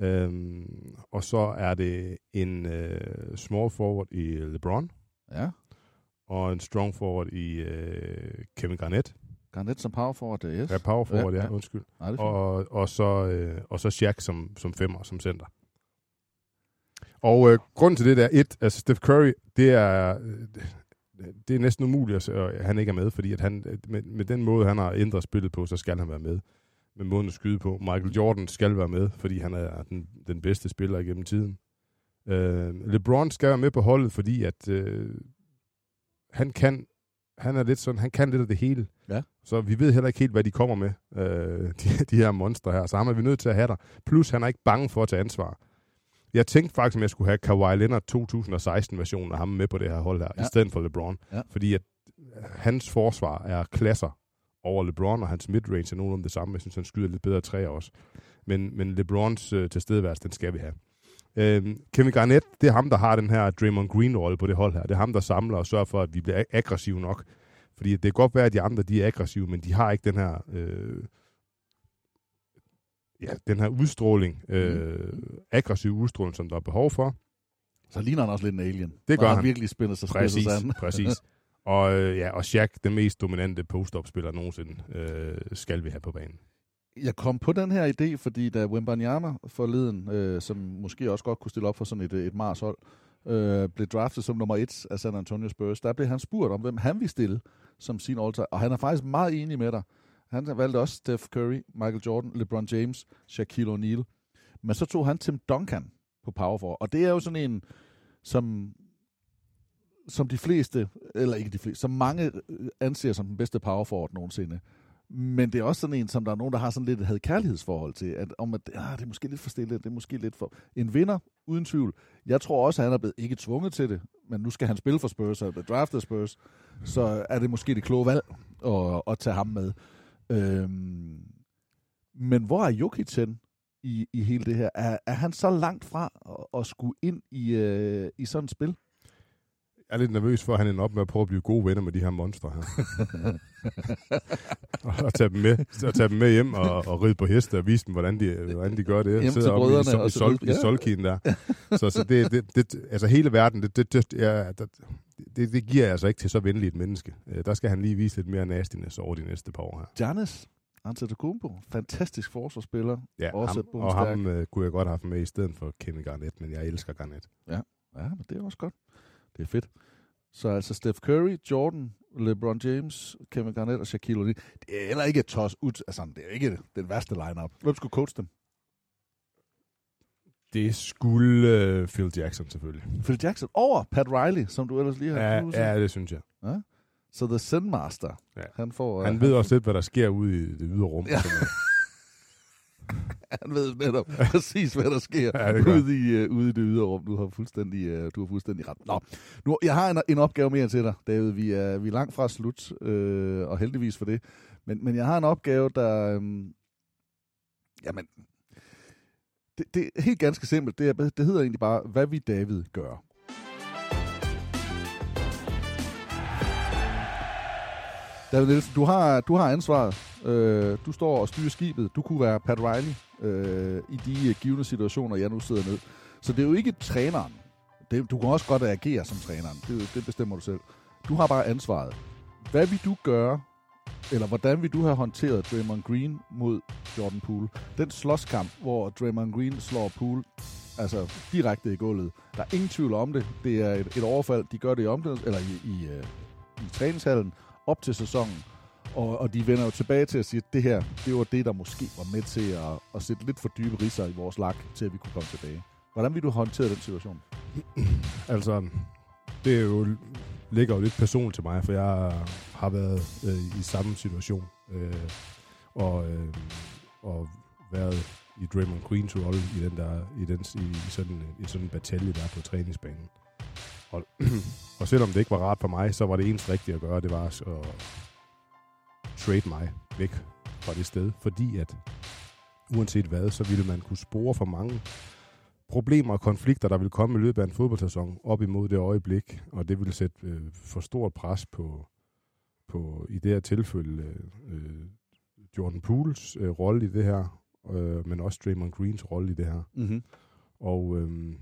Øhm, og så er det en øh, small forward i LeBron, Ja. og en strong forward i øh, Kevin Garnett. Garnett som power forward, er yes. Ja, power forward, ja, Ja, ja, undskyld. Nej, det og, og, så, øh, og så Shaq som, som femmer, som center. Og øh, grunden til det der, et, altså Steph Curry, det er, øh, det er næsten umuligt, at han ikke er med, fordi at han, øh, med, med den måde, han har ændret spillet på, så skal han være med. Med måden at skyde på. Michael Jordan skal være med, fordi han er den, den bedste spiller igennem tiden. Øh, LeBron skal være med på holdet, fordi at øh, han kan han er lidt sådan, han kan lidt af det hele. Ja. Så vi ved heller ikke helt, hvad de kommer med, øh, de, de her monstre her. Så ham er vi nødt til at have der. Plus, han er ikke bange for at tage ansvar. Jeg tænkte faktisk, om jeg skulle have Kawhi Leonard 2016-versionen af ham med på det her hold her, Ja. ja. i stedet for LeBron. Ja. Fordi at øh, hans forsvar er klasser over LeBron, og hans midrange er nogenlunde det samme. Jeg synes, han skyder lidt bedre træer også. Men, men LeBrons øh, tilstedeværelse, den skal vi have. Øhm, Kevin Garnett, det er ham, der har den her Draymond Green-rolle på det hold her. Det er ham, der samler og sørger for, at vi bliver ag- aggressive nok. Fordi det kan godt være, at de andre de er aggressive, men de har ikke den her, øh, ja, den her udstråling, øh, aggressiv udstråling, som der er behov for. Så ligner han også lidt en alien. Det gør han. han. virkelig spænder sig Præcis, spidset an. præcis. Og, øh, ja, og Shaq, den mest dominante post-up-spiller nogensinde, øh, skal vi have på banen. Jeg kom på den her idé, fordi da Wimbanyama forleden, øh, som måske også godt kunne stille op for sådan et, et Mars-hold, øh, blev draftet som nummer et af San Antonio Spurs, der blev han spurgt om, hvem han ville stille som sin all Og han er faktisk meget enig med dig. Han valgte også Steph Curry, Michael Jordan, LeBron James, Shaquille O'Neal. Men så tog han Tim Duncan på power forward. Og det er jo sådan en, som, som de fleste, eller ikke de fleste, som mange øh, anser som den bedste power forward nogensinde. Men det er også sådan en, som der er nogen, der har sådan lidt et kærlighedsforhold til, at, om at ah, det er måske lidt for stille, det er måske lidt for... En vinder, uden tvivl. Jeg tror også, at han er blevet ikke tvunget til det, men nu skal han spille for Spurs, og er draftet Spurs, så er det måske det kloge valg at, at tage ham med. Øhm, men hvor er Jokic hen i, i hele det her? Er, er han så langt fra at, at skulle ind i, øh, i sådan et spil? Jeg er lidt nervøs for, at han ender op med at prøve at blive gode venner med de her monstre her. og tage dem med, og tage dem med hjem og, og ride på heste og vise dem, hvordan de, hvordan de gør det. Hjem til oppe i, brødrene sol, og i, sol, videre. i solkien der. Så, så det, det, det, altså hele verden, det, det, det, ja, det, det, det giver jeg altså ikke til så venligt et menneske. Øh, Der skal han lige vise lidt mere nastiness over de næste par år her. Giannis Antetokounmpo, fantastisk forsvarsspiller. Ja, også ham, og ham øh, kunne jeg godt have haft med i stedet for Kevin Garnett, men jeg elsker Garnett. Ja, ja, men det er også godt. Det er fedt. Så altså Steph Curry, Jordan, LeBron James, Kevin Garnett og Shaquille O'Neal. Det er heller ikke et tos ud. Altså, det er ikke den værste lineup. Hvem skulle coach dem? Det skulle øh, Phil Jackson selvfølgelig. Phil Jackson over Pat Riley, som du ellers lige har Ja, ja, det synes jeg. Ja. Så The Zen Master, Ja. han får... Han øh, ved også lidt, hvad der sker ude i det ydre rum. Ja. Han ved netop præcis, hvad der sker Ja, det ude, i, uh, ude i det ydre. Du har fuldstændig, uh, du har fuldstændig ret. Nå, nu, jeg har en, en opgave mere til dig, David. Vi er, vi er langt fra slut, øh, og heldigvis for det. Men, men jeg har en opgave, der... Um, jamen, det, det er helt ganske simpelt. Det, er, det hedder egentlig bare, hvad vi David gør. David Nielsen, du har, du har ansvaret. Øh, du står og styrer skibet. Du kunne være Pat Riley øh, i de øh, givende situationer, jeg nu sidder ned. Så det er jo ikke træneren. Det, du kan også godt agere som træneren. Det, det bestemmer du selv. Du har bare ansvaret. Hvad vil du gøre, eller hvordan vil du have håndteret Draymond Green mod Jordan Poole? Den slåskamp, hvor Draymond Green slår Poole altså direkte i gulvet. Der er ingen tvivl om det. Det er et, et overfald. De gør det i, omklædnings, eller i, i, i, i træningshallen op til sæsonen. Og, og de vender jo tilbage til at sige, at det her, det var det, der måske var med til at, at sætte lidt for dybe risser i vores lak, til at vi kunne komme tilbage. Hvordan vil du håndtere den situation? Altså, det er jo, ligger jo lidt personligt til mig, for jeg har været øh, i samme situation. Øh, og, øh, og været i Draymond Greens rolle i den der i, den, i, i sådan i sådan en batalje der på træningsbanen. Og, og selvom det ikke var rart for mig, så var det eneste rigtige at gøre, det var at trade mig væk fra det sted, fordi at uanset hvad, så ville man kunne spore for mange problemer og konflikter, der vil komme i løbet af en fodboldsæson op imod det øjeblik, og det vil sætte øh, for stort pres på, på i det her tilfælde øh, Jordan Pooles øh, rolle i det her, øh, men også Draymond Greens rolle i det her. Mhm. Og, øh,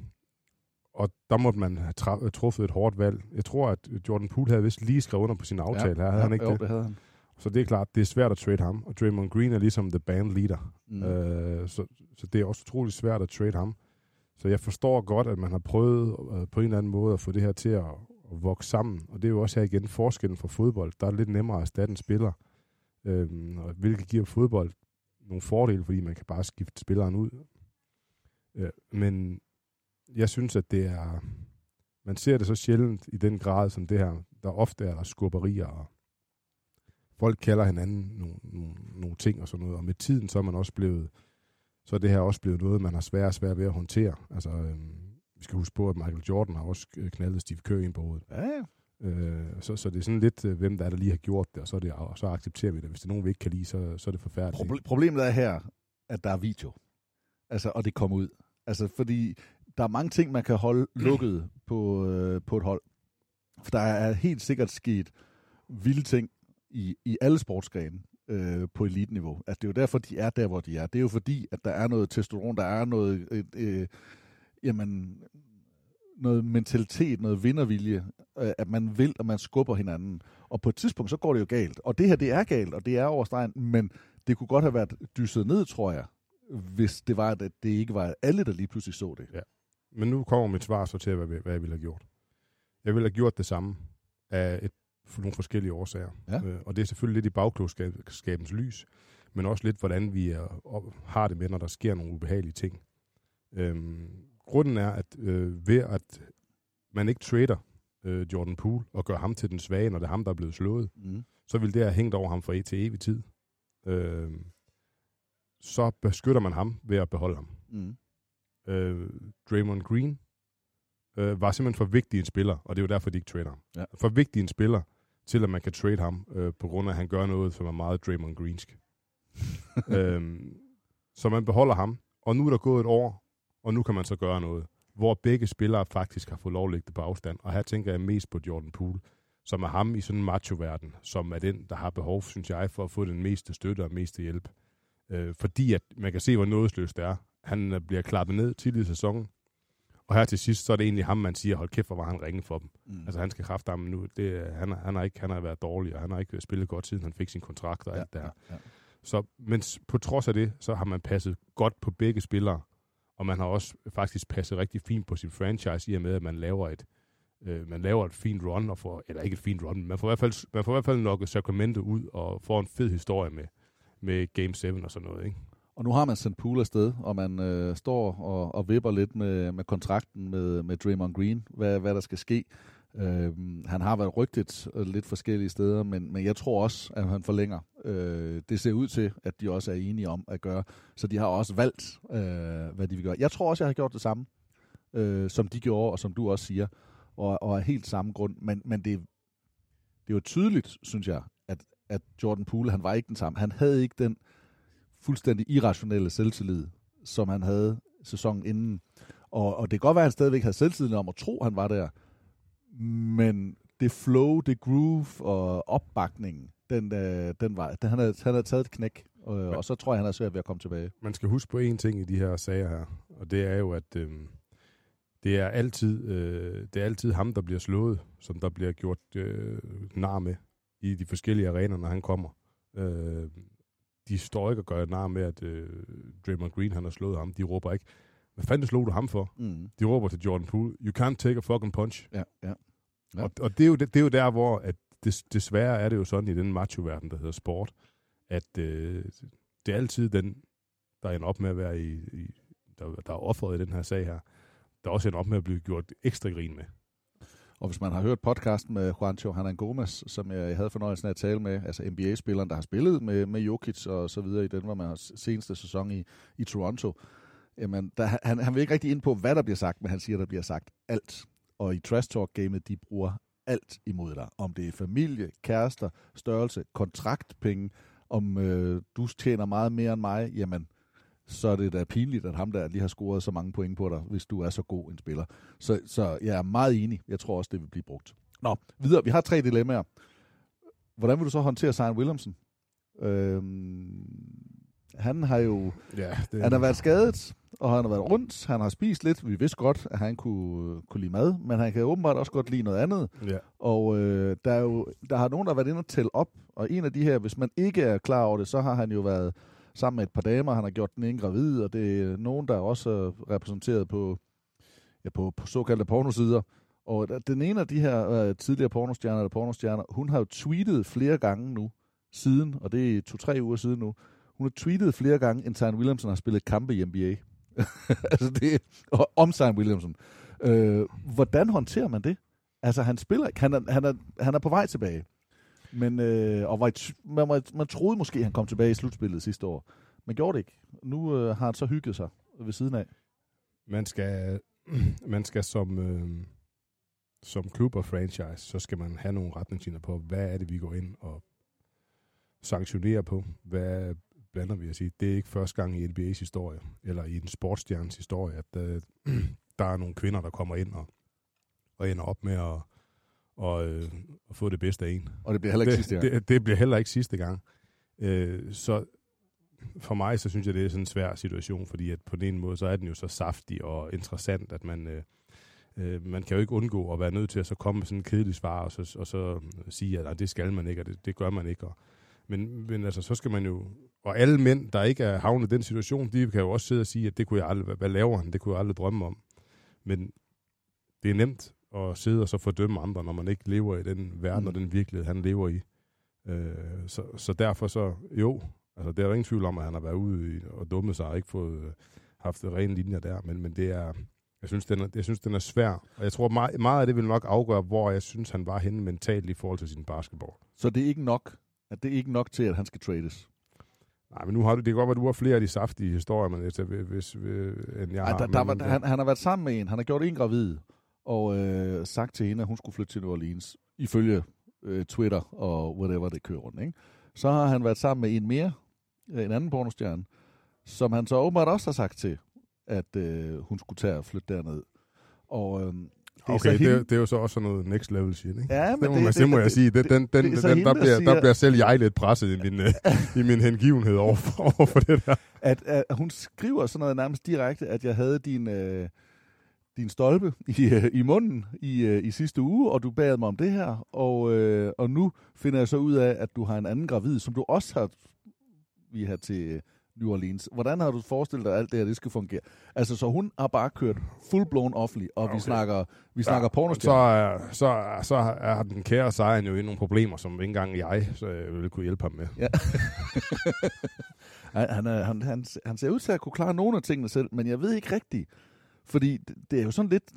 og der måtte man have truffet et hårdt valg. Jeg tror, at Jordan Poole havde vist lige skrevet under på sin aftale her. Havde han ikke jo, det? det havde han. Så det er klart, det er svært at trade ham. Og Draymond Green er ligesom the band leader. Mm. Øh, så, så det er også utroligt svært at trade ham. Så jeg forstår godt, at man har prøvet øh, på en eller anden måde at få det her til at, at vokse sammen. Og det er jo også her igen forskellen fra fodbold. Der er lidt nemmere at erstatte en spiller. Og hvilket giver fodbold nogle fordele, fordi man kan bare skifte spilleren ud. Øh, men jeg synes, at det er... Man ser det så sjældent i den grad som det her. Der ofte er der skubberier, og folk kalder hinanden nogle, nogle, nogle ting og sådan noget. Og med tiden, så er man også blevet... Så er det her også blevet noget, man har svært og svært ved at håndtere. Altså, øhm, vi skal huske på, at Michael Jordan har også øh, knaldet Steve Kerr ind på hovedet. Ja, ja. Øh, så, så det er sådan lidt, øh, hvem der er, der lige har gjort det, og så, er det, og så accepterer vi det. Hvis det er nogen, vi ikke kan lide, så, så er det forfærdeligt. Proble- problemet er her, at der er video. Altså, og det kommer ud. Altså, fordi der er mange ting, man kan holde lukket på, øh, på et hold. For der er helt sikkert sket vilde ting i, i alle sportsgrene øh, på eliteniveau. At det er jo derfor, de er der, hvor de er. Det er jo fordi, at der er noget testosteron, der er noget, øh, øh, jamen, noget mentalitet, noget vindervilje, øh, at man vil, og man skubber hinanden. Og på et tidspunkt, så går det jo galt. Og det her, det er galt, og det er over stregen, men det kunne godt have været dysset ned, tror jeg, hvis det var, at det ikke var alle, der lige pludselig så det. Ja. Men nu kommer mit svar så til, hvad, hvad jeg ville have gjort. Jeg ville have gjort det samme af et, for nogle forskellige årsager. Ja. Øh, og det er selvfølgelig lidt i bagklogskabens lys, men også lidt, hvordan vi er, op, har det med, når der sker nogle ubehagelige ting. Øhm, grunden er, at øh, ved at man ikke trader øh, Jordan Poole og gør ham til den svage, når det er ham, der er blevet slået, Mm. så vil det have hængt over ham for til evig tid. Øh, så beskytter man ham ved at beholde ham. Mm. Øh, Draymond Green øh, var simpelthen for vigtig en spiller, og det er jo derfor, de ikke trader ham. Ja. For vigtig en spiller, til at man kan trade ham, øh, på grund af, at han gør noget, som er meget Draymond Greensk. øhm, så man beholder ham, og nu er der gået et år, og nu kan man så gøre noget, hvor begge spillere faktisk har fået lov at lægge det på afstand. Og her tænker jeg mest på Jordan Poole, som er ham i sådan en macho-verden, som er den, der har behov, synes jeg, for at få den meste støtte og meste hjælp. Øh, fordi at man kan se, hvor nådesløst det er. Han øh, bliver klappet ned tidligere i sæsonen, og her til sidst, så er det egentlig ham, man siger, hold kæft, hvor var han ringe for dem. Mm. Altså han skal kræfte ham nu. Det, er- han, han, har ikke, han har været dårlig, og han har ikke spillet godt, siden han fik sin kontrakt og Ja, alt det her. ja, ja. Så, men på trods af det, så har man passet godt på begge spillere, og man har også faktisk passet rigtig fint på sin franchise, i og med, at man laver et, øh, man laver et fint run, og får, eller ikke et fint run, men man får i hvert fald, man får i hvert fald nokket Sacramento ud, og får en fed historie med, med Game 7 og sådan noget. Ikke? Og nu har man sendt Poole afsted, og man øh, står og, og vipper lidt med, med kontrakten med, med Draymond Green, hvad, hvad der skal ske. Øh, han har været rygtet øh, lidt forskellige steder, men, men jeg tror også, at han forlænger. Øh, det ser ud til, at de også er enige om at gøre. Så de har også valgt, øh, hvad de vil gøre. Jeg tror også, jeg har gjort det samme, øh, som de gjorde, og som du også siger, og, og af helt samme grund. Men, men det, det er jo tydeligt, synes jeg, at, at Jordan Poole, han var ikke den samme. Han havde ikke den fuldstændig irrationelle selvtillid, som han havde sæsonen inden. Og, og det kan godt være, at han stadigvæk havde selvtillid om at tro, at han var der. Men det flow, det groove og opbakningen, den, øh, den var, den, han, havde, han havde taget et knæk, og, og så tror jeg, han er svært ved at komme tilbage. Man skal huske på én ting i de her sager her, og det er jo, at øh, det, er altid, øh, det er altid ham, der bliver slået, som der bliver gjort øh, nar med i de forskellige arenaer, når han kommer. Øh, de står ikke og gør nar med, at øh, Draymond Green han har slået ham. De råber ikke, hvad fanden slog du ham for? Mm. De råber til Jordan Poole, you can't take a fucking punch. Ja, ja. ja. Og, og det, er jo, det, det er jo der, hvor at des, desværre er det jo sådan i den macho-verden, der hedder sport, at øh, det er altid den, der ender op med at være i, i der, der er offeret i den her sag her, der også ender op med at blive gjort ekstra grin med. Og hvis man har hørt podcasten med Juancho Hernan Gomez, som jeg havde fornøjelsen af at tale med, altså NBA-spilleren, der har spillet med, med Jokic og så videre i den, var med seneste sæson i, i Toronto, jamen, der, han, han vil ikke rigtig ind på, hvad der bliver sagt, men han siger, der bliver sagt alt. Og i Trash Talk-gamet, de bruger alt imod dig. Om det er familie, kærester, størrelse, kontraktpenge, om øh, du tjener meget mere end mig, jamen, så er det da pinligt, at ham der lige har scoret så mange point på dig, hvis du er så god en spiller. Så, så jeg er meget enig. Jeg tror også, det vil blive brugt. Nå, videre. Vi har tre dilemmaer. Hvordan vil du så håndtere Zion Williamson? Øhm, han har jo... Ja, det... Han har været skadet, og han har været rundt. Han har spist lidt. Vi vidste godt, at han kunne, kunne lide mad, men han kan åbenbart også godt lide noget andet. Ja. Og øh, der, er jo, der har nogen, der har været inde og tælle op, og en af de her, hvis man ikke er klar over det, så har han jo været sammen med et par damer. Han har gjort den ene gravid, og det er nogen, der er også repræsenteret på, ja, på, på såkaldte pornosider. Og den ene af de her øh, tidligere pornostjerner, eller pornostjerner, hun har jo tweetet flere gange nu, siden, og det er to-tre uger siden nu, hun har tweetet flere gange, end Zion Williamson har spillet kampe i NBA. altså det er, om Zion Williamson. Øh, hvordan håndterer man det? Altså han spiller ikke, han er, han er, han er på vej tilbage. Men, øh, og var et, man, man, troede måske, han kom tilbage i slutspillet sidste år. Men gjorde det ikke. Nu øh, har han så hygget sig ved siden af. Man skal, man skal som, øh, som klub og franchise, så skal man have nogle retningslinjer på, hvad er det, vi går ind og sanktionerer på. Hvad blander vi at sige? Det er ikke første gang i NBA's historie, eller i en sportsstjernes historie, at øh, der er nogle kvinder, der kommer ind og, og ender op med at og, øh, og få det bedste af en. Og det bliver heller ikke det, sidste gang. Det, det bliver heller ikke sidste gang. Øh, så for mig, så synes jeg, det er sådan en svær situation, fordi at på den ene måde, så er den jo så saftig og interessant, at man, øh, øh, man kan jo ikke undgå at være nødt til at så komme med sådan en kedelig svar, og så, og så sige, at nej, det skal man ikke, og det, det gør man ikke. Og, men, men altså, så skal man jo... Og alle mænd, der ikke er havnet i den situation, de kan jo også sidde og sige, at det kunne jeg aldrig... Hvad, laver han? Det kunne jeg aldrig drømme om. Men det er nemt at sidde og så fordømme andre, når man ikke lever i den verden mm. og den virkelighed, han lever i. Øh, så, så derfor så, jo, altså det er der ingen tvivl om, at han har været ude i, og dummet sig og ikke fået øh, haft rene linjer der, men, men det er, jeg synes, den er, jeg synes, den er svær. Og jeg tror, meget, meget af det vil nok afgøre, hvor jeg synes, han var henne mentalt i forhold til sin basketball. Så det er ikke nok, at det er ikke nok til, at han skal trades? Nej, men nu har du, det kan godt være, at du har flere af de saftige historier, men hvis, hvis, hvis, end jeg Ej, har. der, der, men, var, han, han har været sammen med en, han har gjort en gravid, og øh, sagt til hende, at hun skulle flytte til New Orleans, ifølge øh, Twitter og whatever det kører rundt. Ikke? Så har han været sammen med en mere, øh, en anden pornostjerne, som han så åbenbart også har sagt til, at øh, hun skulle tage og flytte derned. Og øh, det er Okay, det, hende, er, det er jo så også sådan noget next level shit, ikke? Ja, men det må, det- man, det- det, må jeg sige. Det, den, den, det den, hende, der, der bliver, siger- der bliver selv jeg lidt presset i min, øh, i min hengivenhed over for, over for det der. at, at hun skriver sådan noget nærmest direkte, at jeg havde din, øh, din stolpe i, øh, i munden i, øh, i sidste uge, og du bad mig om det her, og, øh, og nu finder jeg så ud af, at du har en anden gravid, som du også har vi har til New Orleans. Hvordan har du forestillet dig, at alt det her det skal fungere? Altså, så hun har bare kørt full-blown offentlig, og okay. vi snakker, vi snakker ja, så, er, så, er- så har den kære Sejren jo i nogle problemer, som ikke engang jeg så jeg ville kunne hjælpe ham med. Ja. Han, han, han, han, han ser ud til at kunne klare nogle af tingene selv, men jeg ved ikke rigtigt. Fordi det, det er jo sådan lidt...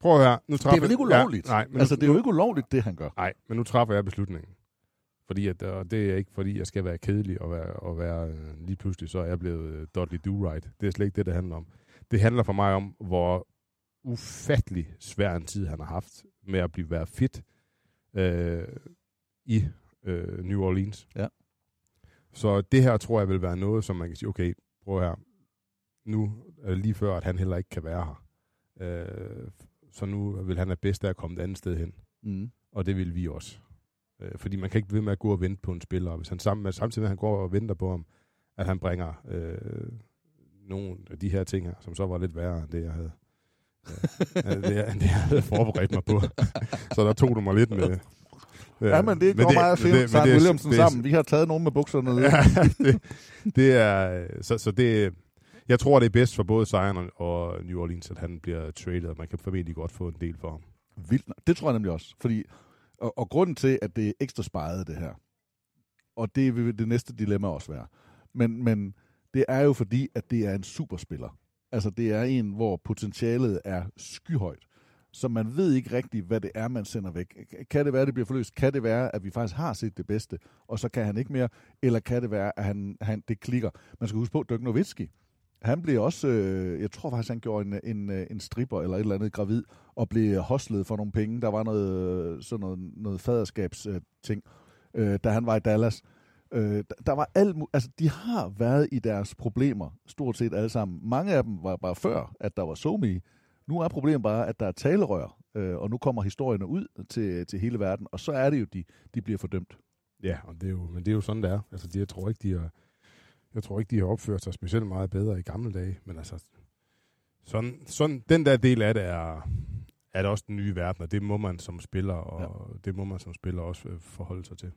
Prøv at høre. Nu Det er vel ikke ulovligt? Ja, nej, men altså, nu, det er jo ikke ulovligt, det han gør. Nej, men nu træffer jeg beslutningen. Fordi at, og det er ikke fordi, jeg skal være kedelig og være, og være øh, lige pludselig, så er jeg blevet øh, Dudley Do-Right. Det er slet ikke det, det handler om. Det handler for mig om, hvor ufattelig svær en tid han har haft med at blive være fit øh, i øh, New Orleans. Ja. Så det her tror jeg vil være noget, som man kan sige, okay, prøv her. Nu det lige før, at han heller ikke kan være her. Øh, så nu vil han have bedst af at komme et andet sted hen. Mm. Og det vil vi også. Øh, fordi man kan ikke blive ved med at gå og vente på en spiller. Og Hvis han sammen med, samtidig med, at han går og venter på ham, at han bringer øh, nogle af de her ting her, som så var lidt værre end det, jeg havde, øh, det, jeg- det, jeg havde forberedt mig på. så der tog du mig lidt med... øh, Ja, men det går meget fint, Søren det er- sammen. Vi har taget nogen med bukserne ned. Ja, det, det er... Så, så det... Jeg tror, det er bedst for både Zion og- New Orleans, at han bliver traded, og man kan formentlig godt få en del for ham. Vildt. Det tror jeg nemlig også. Fordi, og, og grunden til, at det er ekstra sparet, det her, og det vil det næste dilemma også være, men, men det er jo fordi, at det er en superspiller. Altså, det er en, hvor potentialet er skyhøjt. Så man ved ikke rigtigt, hvad det er, man sender væk. Kan det være, at det bliver forløst? Kan det være, at vi faktisk har set det bedste, og så kan han ikke mere? Eller kan det være, at han, han, det klikker? Man skal huske på, Dirk Nowitzki, han blev også, øh, jeg tror faktisk, han gjorde en, en, øh, en stripper eller et eller andet gravid, og blev hostlet for nogle penge. Der var noget, øh, sådan noget, noget faderskabsting, øh, ting, øh, da han var i Dallas. Øh, der- var alt, altså de har været i deres problemer, stort set alle sammen. Mange af dem var bare før, at der var somi. Nu er problemet bare, at der er talerør, øh, og nu kommer historierne ud til, til hele verden, og så er det jo, de, de bliver fordømt. Ja, og det er jo, men det er jo sådan, det er. Altså, de, jeg tror ikke, de har, jeg tror ikke, de har opført sig specielt meget bedre i gamle dage, men altså, sådan, sådan, den der del af det er, er det også den nye verden, og det må man som spiller, og ja. det må man som spiller også øh, forholde sig til.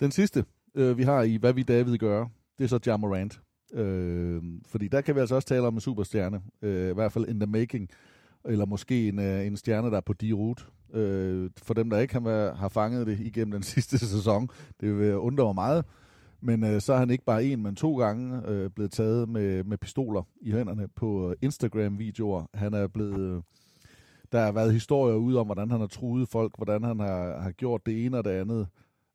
Den sidste, øh, vi har i Hvad vi David gør, det er så Ja Morant. Øh, fordi der kan vi altså også tale om en superstjerne, øh, i hvert fald in the making, eller måske en, øh, en stjerne, der er på de route. Øh, for dem, der ikke har, har fanget det igennem den sidste sæson, det vil undre mig meget. Men øh, så er han ikke bare en, men to gange øh, blevet taget med, med pistoler i hænderne på øh, Instagram-videoer. Han er blevet... Øh, der har været historier ude om, hvordan han har truet folk, hvordan han har, har gjort det ene og det andet.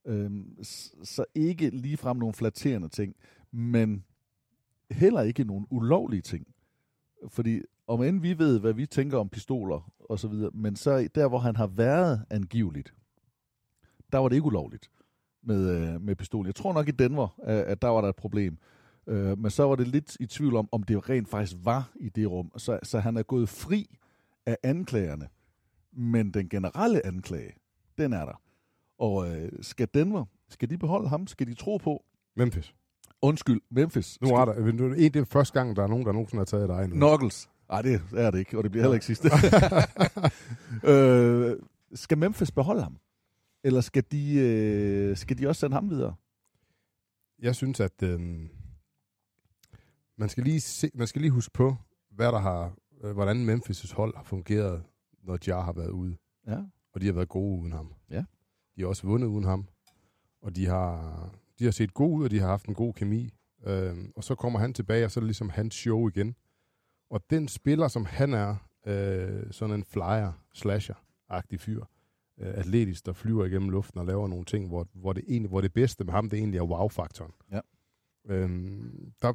Øhm, så ikke ligefrem nogle flatterende ting, men heller ikke nogle ulovlige ting. Fordi om end vi ved, hvad vi tænker om pistoler og så videre, men så der, hvor han har været angiveligt, der var det ikke ulovligt med, øh, med pistolen. Jeg tror nok i Denver, at, der var der et problem. Øh, men så var det lidt i tvivl om, om det rent faktisk var i det rum. Så, så han er gået fri af anklagerne. Men den generelle anklage, den er der. Og øh, skal Denver, skal de beholde ham? Skal de tro på? Memphis. Undskyld, Memphis. Nu er der, det er første gang, der er nogen, der nogensinde har taget dig nu. Knuckles. Nej, det er det ikke, og det bliver heller ikke sidste. øh, skal Memphis beholde ham? Eller skal de, øh, skal de også sende ham videre? Jeg synes, at øh, man, skal lige se, man skal lige huske på, hvad der har, øh, hvordan Memphis' hold har fungeret, når Jar har været ude. Ja. Og de har været gode uden ham. Ja. De har også vundet uden ham. Og de har, de har set gode ud, og de har haft en god kemi. Øh, og så kommer han tilbage, og så er det ligesom hans show igen. Og den spiller, som han er, øh, sådan en flyer, slasher-agtig fyr, øh, atletisk, der flyver igennem luften og laver nogle ting, hvor, hvor, det, egentlig, hvor det bedste med ham, det egentlig er wow-faktoren. Ja. Øhm, der,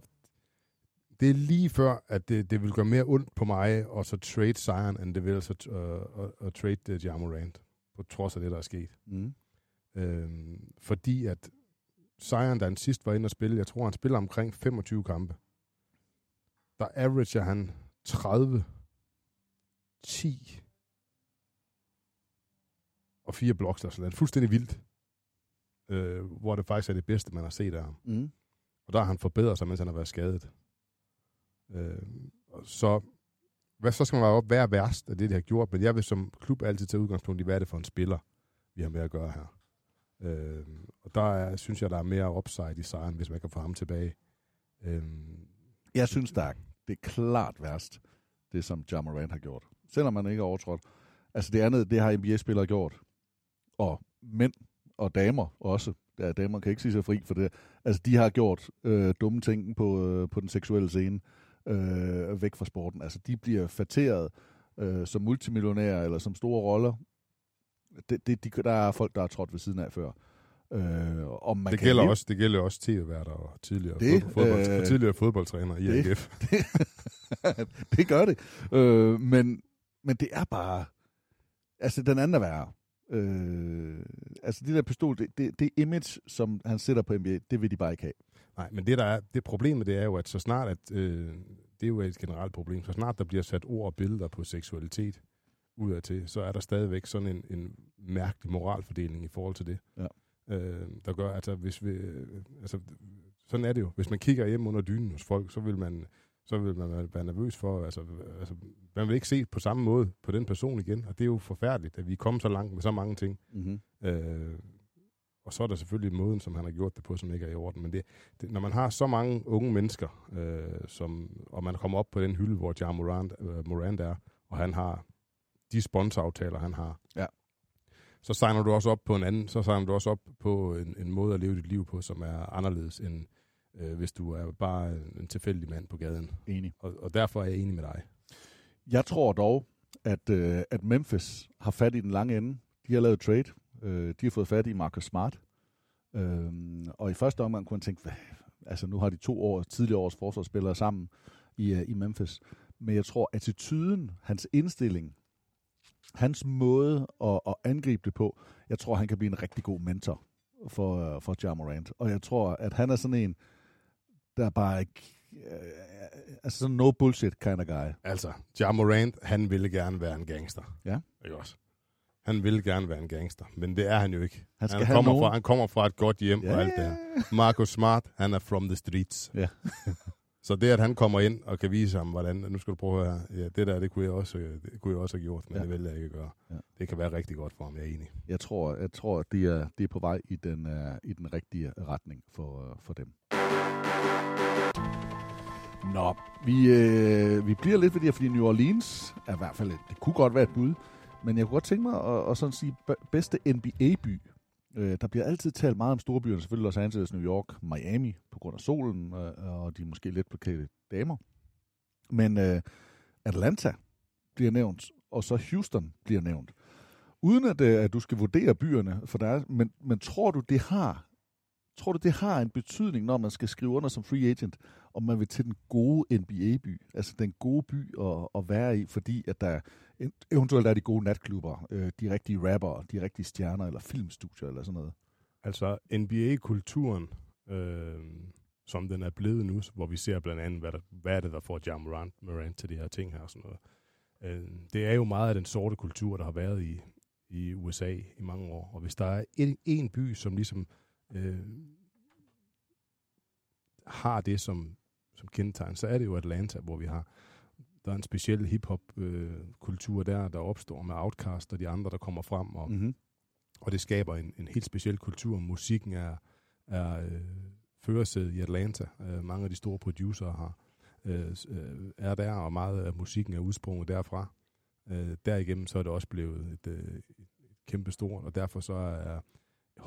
det er lige før, at det, det vil gøre mere ondt på mig at så trade Zion, end det vil altså uh, at, at trade uh, Jamorant, på trods af det, der er sket. Mm. Øhm, fordi at Zion, da han sidst var inde og spille, jeg tror, han spiller omkring 25 kampe. Der averager han 30, 10 og fire blocks. Altså, det er fuldstændig vildt. Øh, hvor det faktisk er det bedste, man har set af ham. Mm. Og der har han forbedret sig, mens han har været skadet. Øh, så, hvad så skal man være op, hvad er værst af det, de har gjort? Men jeg vil som klub altid tage udgangspunkt i, hvad er det for en spiller, vi har med at gøre her. Øh, og der er, synes jeg, der er mere upside i sejren, hvis man kan få ham tilbage. Øh, Jeg synes, der er, det er klart værst, det som Ja Morant har gjort. Selvom man ikke er overtrådt. Altså det andet, det har NBA-spillere gjort. Og mænd og damer også. Ja, damer kan ikke sige sig fri for det. Altså, de har gjort øh, dumme ting på, øh, på den seksuelle scene øh, væk fra sporten. Altså, de bliver fatteret øh, som multimillionærer eller som store roller. Det, det, de, der er folk, der er trådt ved siden af før. Øh, om man det, kan gælder leve- også, det gælder også tv-værter og tidligere, Det, fodbold, øh, øh, tidligere fodboldtræner i det- AGF. det, det gør det. Øh, men, men det er bare... Altså, den anden er værre. Øh, altså, det der pistol, det, det, det image, som han sætter på NBA, det vil de bare ikke have. Nej, men det der er, det problemet det er jo, at så snart, at, øh, det er jo et generelt problem, så snart der bliver sat ord og billeder på seksualitet ud af til, så er der stadigvæk sådan en, en mærkelig moralfordeling i forhold til det. Ja. Øh, der gør, altså hvis vi, øh, altså sådan er det jo. Hvis man kigger hjem under dynen hos folk, så vil man, så vil man være nervøs for, altså, altså man vil ikke se på samme måde på den person igen, og det er jo forfærdeligt, at vi er kommet så langt med så mange ting. Mm-hmm. Øh, og så er der selvfølgelig måden, som han har gjort det på, som ikke er i orden. Men det, det, når man har så mange unge mennesker, øh, som, og man kommer op på den hylde, hvor Jar Morant, øh, Morant er, og han har de sponsoraftaler, han har, Ja. så signer du også op på en anden, så signer du også op på en, en måde at leve dit liv på, som er anderledes end øh, hvis du er bare en tilfældig mand på gaden. Enig. Og, og derfor er jeg enig med dig. Jeg tror dog, at, øh, at Memphis har fat i den lange ende. De har lavet trade. Øh, de har fået fat i Marcus Smart. Øh, og i første omgang kunne man tænke, hvad, altså nu har de to år, tidligere års forsvarsspillere sammen i, uh, i Memphis. Men jeg tror, attituden, hans indstilling, hans måde at, at angribe det på, jeg tror, han kan blive en rigtig god mentor for, uh, for Ja Morant. Og jeg tror, at han er sådan en, der bare ikke... Uh, altså sådan no bullshit kind of guy. Altså, Ja Morant, han ville gerne være en gangster. Ja. Ikke også? Han vil gerne være en gangster, men det er han jo ikke. Han skal han, kommer nogen- fra, han kommer fra et godt hjem Ja, og alt det her. Marcus Smart, han er from the streets. Ja. Så det, at han kommer ind og kan vise ham, hvordan, nu skal du prøve her, ja, det der, det kunne jeg også, øh, det kunne jeg også have gjort, men Ja. det vil jeg ikke gøre. Ja. Det kan være rigtig godt for ham, jeg er enig. Jeg tror, jeg tror at det er, det er på vej i den, uh, i den rigtige retning for, uh, for dem. Nå, vi, øh, vi bliver lidt ved det her, fordi New Orleans er i hvert fald, det kunne godt være et bud, men jeg kunne godt tænke mig at, at sådan sige bedste NBA-by. Øh, der bliver altid talt meget om storbyerne, selvfølgelig Los Angeles, New York, Miami, på grund af solen øh, og de måske lidt plakate damer. Men øh, Atlanta bliver nævnt, og så Houston bliver nævnt. Uden at, øh, at du skal vurdere byerne for dig, men, men tror du, det har tror du, det har en betydning, når man skal skrive under som free agent, om man vil til den gode NBA-by, altså den gode by at, at være i, fordi at der eventuelt er de gode natklubber, øh, de rigtige rapper, de rigtige stjerner, eller filmstudier, eller sådan noget. Altså NBA-kulturen, øh, som den er blevet nu, hvor vi ser blandt andet, hvad, der, hvad er det, der får Jamal Morant, Morant til de her ting her og sådan noget. Øh, det er jo meget af den sorte kultur, der har været i, i USA i mange år. Og hvis der er en, en by, som ligesom øh, har det som, som kendetegn, så er det jo Atlanta, hvor vi har der er en speciel hip-hop-kultur øh, der, der opstår med Outkast og de andre, der kommer frem, og, mm-hmm. og det skaber en, en helt speciel kultur. Musikken er, er øh, førersædet i Atlanta. Øh, mange af de store producer har, øh, øh, er der, og meget af musikken er udsprunget derfra. Øh, derigennem så er det også blevet et, øh, et kæmpe stort, og derfor så er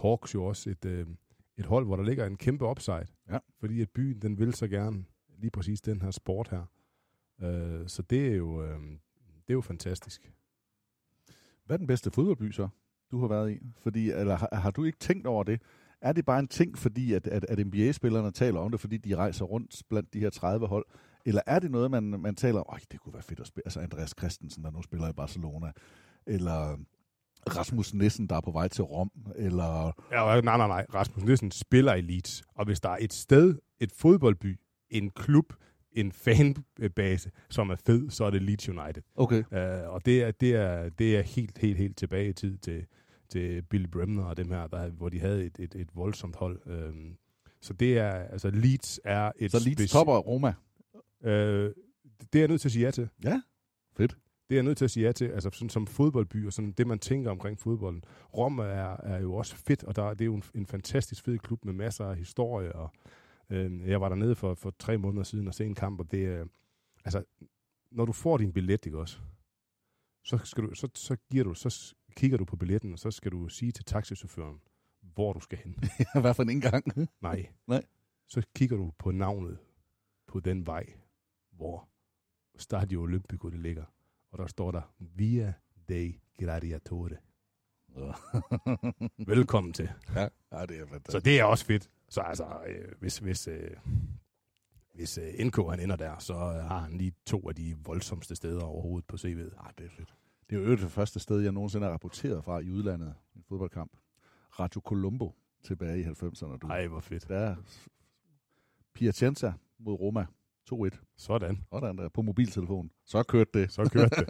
Hawks jo også et, øh, et hold, hvor der ligger en kæmpe upside. Ja. Fordi at byen, den vil så gerne lige præcis den her sport her. Øh, så det er jo øh, det er jo fantastisk. Hvad er den bedste fodboldby så, du har været i? Fordi, eller har, har du ikke tænkt over det? Er det bare en ting, fordi at, at, at NBA-spillerne taler om det, fordi de rejser rundt blandt de her 30 hold? Eller er det noget, man, man taler om, det kunne være fedt at spille, altså Andreas Christensen, der nu spiller i Barcelona, eller Rasmus Nissen, der er på vej til Rom, eller... Ja, nej, nej, nej. Rasmus Nissen spiller i Leeds, og hvis der er et sted, et fodboldby, en klub, en fanbase, som er fed, så er det Leeds United. Okay. Uh, og det er, det, er, det er helt, helt, helt tilbage i tid til, til Billy Bremner og dem her, der, hvor de havde et, et, et voldsomt hold. Uh, så det er, altså Leeds er et... Så Leeds topper Roma? Uh, det er jeg nødt til at sige ja til. Ja, fedt. Det er jeg nødt til at sige ja til, altså sådan som fodboldby, og sådan det, man tænker omkring fodbolden. Rom er, er jo også fedt, og der, det er jo en, en fantastisk fed klub med masser af historie, og øh, jeg var dernede for, for tre måneder siden og se en kamp, og det er, øh, altså, når du får din billet, ikke også, så, skal du, så, så, giver du, så kigger du på billetten, og så skal du sige til taxichaufføren, hvor du skal hen. Hvad for en indgang? Nej. Nej. Så kigger du på navnet på den vej, hvor Stadio Olimpico det ligger. Og der står der Via dei Gladiatori. Velkommen til. Ja, ja, det er fantastisk. Så det er også fedt. Så altså, øh, hvis, hvis, øh, hvis øh, NK han ender der, så øh, har han lige to af de voldsomste steder overhovedet på CV'et. Ah, det er fedt. Det er jo det første sted, jeg nogensinde har rapporteret fra i udlandet. En fodboldkamp. Radio Colombo tilbage i 90'erne. Du. Ej, hvor fedt. Der Piacenza mod Roma. 2-1. Sådan. Sådan der, på mobiltelefon. Så kørte det. Så kørte det.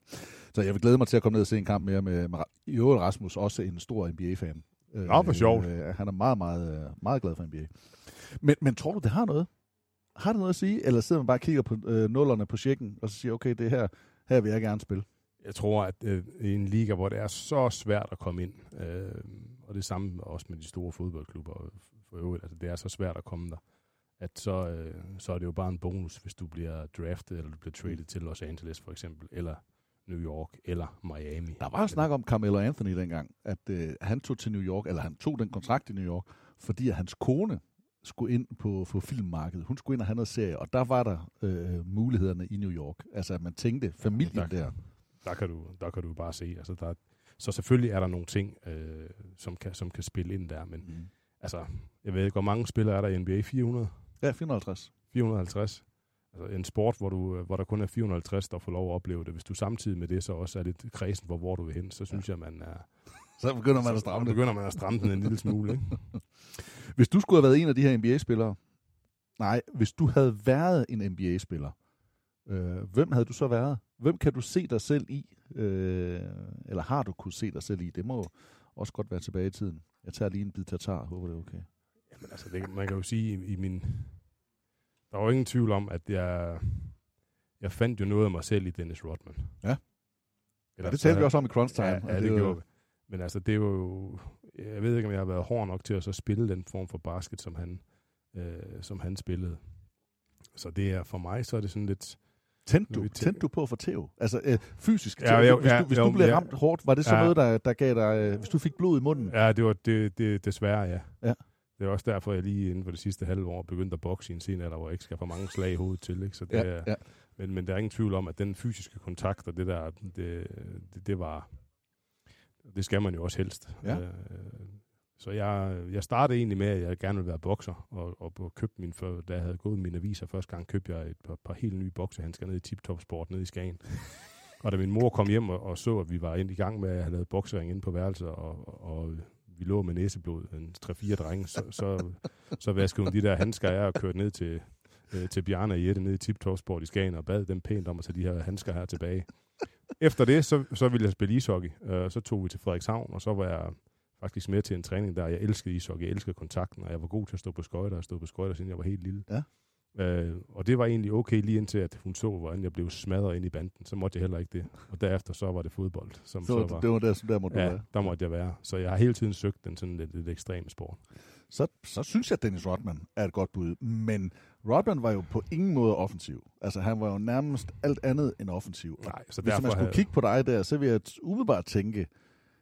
så jeg vil glæde mig til at komme ned og se en kamp mere med, med i øvrigt Rasmus, også en stor NBA-fan. Nå, hvor sjovt. Øh, han er meget, meget, øh, meget glad for NBA. Men, men tror du, det har noget? Har det noget at sige? Eller sidder man bare og kigger på øh, nullerne på checken, og så siger, okay, det her, her vil jeg gerne spille? Jeg tror, at øh, i en liga, hvor det er så svært at komme ind, øh, og det samme også med de store fodboldklubber for øvrigt, altså det er så svært at komme der, at så, øh, så er det jo bare en bonus, hvis du bliver draftet, eller du bliver traded til Los Angeles for eksempel, eller New York, eller Miami. Der var snak om Carmelo Anthony dengang, at øh, han tog til New York, eller han tog den kontrakt i New York, fordi at hans kone skulle ind på, på filmmarkedet. Hun skulle ind og have noget serie, og der var der øh, mulighederne i New York. Altså, at man tænkte, familien der, der. Der kan du, der kan du bare se. Altså, der, så selvfølgelig er der nogle ting, øh, som, kan, som kan spille ind der, men mm. altså, jeg ved ikke, hvor mange spillere er der i NBA? 400? Ja, 450. 450. Altså en sport, hvor, du, hvor der kun er 450, der får lov at opleve det. Hvis du samtidig med det så også er lidt kredsen, hvor, hvor du vil hen, så synes ja. jeg, man er... Så begynder man at stramme det. begynder man at stramme den en lille smule, ikke? Hvis du skulle have været en af de her NBA-spillere, nej, hvis du havde været en NBA-spiller, øh, hvem havde du så været? Hvem kan du se dig selv i? Øh, eller har du kunne se dig selv i? Det må også godt være tilbage i tiden. Jeg tager lige en bid tatar, håber det er okay. Jamen altså, det, man kan jo sige, i, i min... Der var jo ingen tvivl om, at jeg, jeg fandt jo noget af mig selv i Dennis Rodman. Ja. Eller, ja, det talte vi også om i Crunch Time. Ja, ja det, det gjorde vi. Men altså, det er jo... Jeg ved ikke, om jeg har været hård nok til at så spille den form for basket, som han, øh, som han spillede. Så det er for mig, så er det sådan lidt... Tændte du, tændte du på at få tæv? Altså øh, fysisk ja, ja, Hvis, du, hvis ja, du blev ja, ramt hårdt, var det så ja. noget, der, der gav dig... Øh, hvis du fik blod i munden? Ja, det var det, det, desværre, ja. ja. Det er også derfor, jeg lige inden for det sidste halve år begyndte at bokse i en scene, der hvor jeg ikke skal få mange slag i hovedet til. Ikke? Så det ja, er, ja. Men, men der er ingen tvivl om, at den fysiske kontakt og det der, det, det, det var... Det skal man jo også helst. Ja. Øh, så jeg, jeg startede egentlig med, at jeg gerne ville være bokser, og, og købte min, for, da jeg havde gået mine aviser første gang, købte jeg et par, par helt nye boksehandsker nede i Tip Top Sport nede i Skagen. og da min mor kom hjem og, og så, at vi var ind i gang med at have lavet boksering inde på værelset, og, og vi lå med næseblod, en 3-4 drenge, så, så, så vaskede hun de der handsker af og kørte ned til, øh, til Bjarne og Jette ned i Tip Sport i Skagen og bad dem pænt om at tage de her handsker her tilbage. Efter det, så, så ville jeg spille ishockey. Øh, så tog vi til Frederikshavn, og så var jeg faktisk med til en træning der. Jeg elskede ishockey, jeg elskede kontakten, og jeg var god til at stå på skøjter, og stå på skøjter, siden jeg var helt lille. Ja. Øh, og det var egentlig okay lige indtil, at hun så, hvordan jeg blev smadret ind i banden. Så måtte jeg heller ikke det. Og derefter så var det fodbold. Som så, så var, det var der, der måtte ja, være. der måtte jeg være. Så jeg har hele tiden søgt den sådan lidt, lidt ekstreme sport. Så, så synes jeg, at Dennis Rodman er et godt bud. Men Rodman var jo på ingen måde offensiv. Altså, han var jo nærmest alt andet end offensiv. Nej, så Hvis man skulle havde... kigge på dig der, så vil jeg umiddelbart tænke,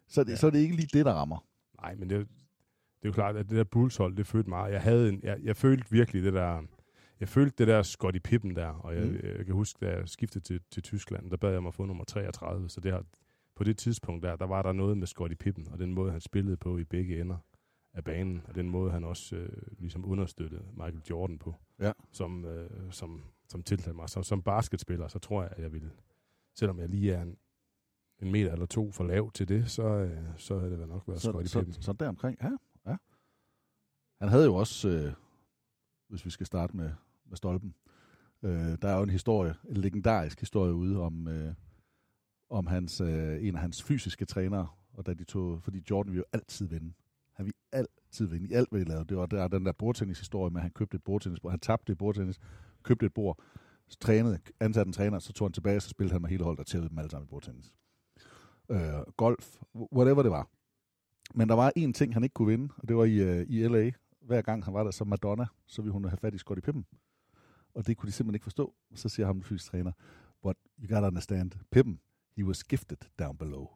så, ja. så er det ikke lige det, der rammer. Nej, men det, det er jo klart, at det der Bulls-hold, det følte meget. Jeg, havde en, jeg, jeg følte virkelig det der... Jeg følte det der Scotty Pippen der, og jeg, mm. jeg, jeg kan huske, da jeg skiftede til, til Tyskland, der bad jeg mig at få nummer 33, så det har, på det tidspunkt der, der var der noget med Scotty Pippen, og den måde, han spillede på i begge ender af banen, og den måde, han også øh, ligesom understøttede Michael Jordan på, ja. som, øh, som, som tiltalte mig. Så, som basketspiller, så tror jeg, at jeg ville, selvom jeg lige er en, en meter eller to for lav til det, så, øh, så havde det nok været så, Scotty så, Pippen. Så, så deromkring, ja. ja. Han havde jo også, øh, hvis vi skal starte med, med stolpen, øh, der er jo en historie, en legendarisk historie ude om, øh, om hans, øh, en af hans fysiske trænere, og da de tog, fordi Jordan ville jo altid vinde. Han ville altid vinde i alt, hvad de lavede. Det var der, den der bordtennishistorie med, at han købte et bordtennisbord. Han tabte et bordtennis, købte et bord, trænede, ansatte en træner, så tog han tilbage, så spillede han med hele holdet og tævede dem alle sammen i bordtennis. Øh, golf, whatever det var. Men der var én ting, han ikke kunne vinde, og det var i, øh, i L.A. Hver gang han var der, som Madonna, så ville hun have fat i Scottie Pippen. Og det kunne de simpelthen ikke forstå. Så siger ham den fysisk træner, but you gotta understand, Pippen, he was gifted down below.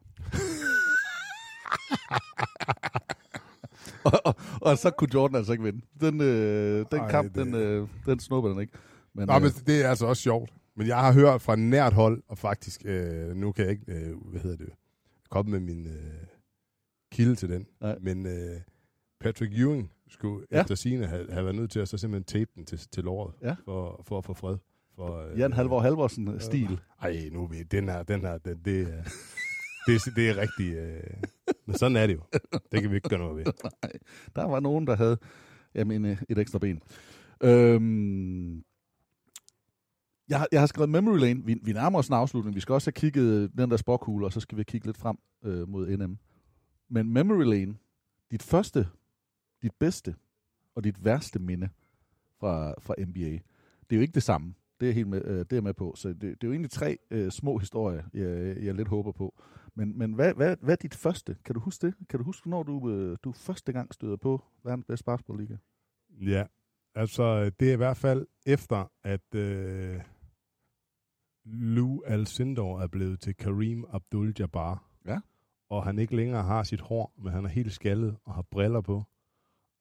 og så kunne Jordan altså ikke vinde. Den, øh, den Ej, kamp, det- den, øh, den snuppede den ikke. Men, Nå, øh, men det er altså også sjovt. Men jeg har hørt fra nært hold, og faktisk, øh, nu kan jeg ikke, øh, hvad hedder det, komme med min øh, kilde til den. Nej. Men øh, Patrick Ewing skulle Ja. efter sine have, have været nødt til at så simpelthen tape den til, til låret, Ja. for, for at få fred. For, øh, Jan Halvor Halvorsen-stil. Ej, nu er vi, den her, den her, den, det, er, det, er- det er rigtig, øh, men sådan er det jo. Det kan vi ikke gøre noget ved. Nej, der var nogen, der havde jamen, øh, et ekstra ben. Øhm, jeg, har- jeg har skrevet Memory Lane. Vi, vi nærmer os en afslutning. Vi skal også have kigget den der sporkugle, og så skal vi kigge lidt frem øh, mod NM. Men Memory Lane, dit første, dit bedste og dit værste minde fra, fra NBA, det er jo ikke det samme. Det er, helt med, øh, det er med på. Så det, det er jo egentlig tre øh, små historier, jeg, jeg lidt håber på. Men, men hvad, hvad, hvad er dit første? Kan du huske det? Kan du huske, når du, øh, du første gang støder på verdens bedste basketballliga? Ja, altså det er i hvert fald efter, at øh, Lou Alcindor er blevet til Kareem Abdul-Jabbar. Ja. Og han ikke længere har sit hår, men han er helt skaldet og har briller på.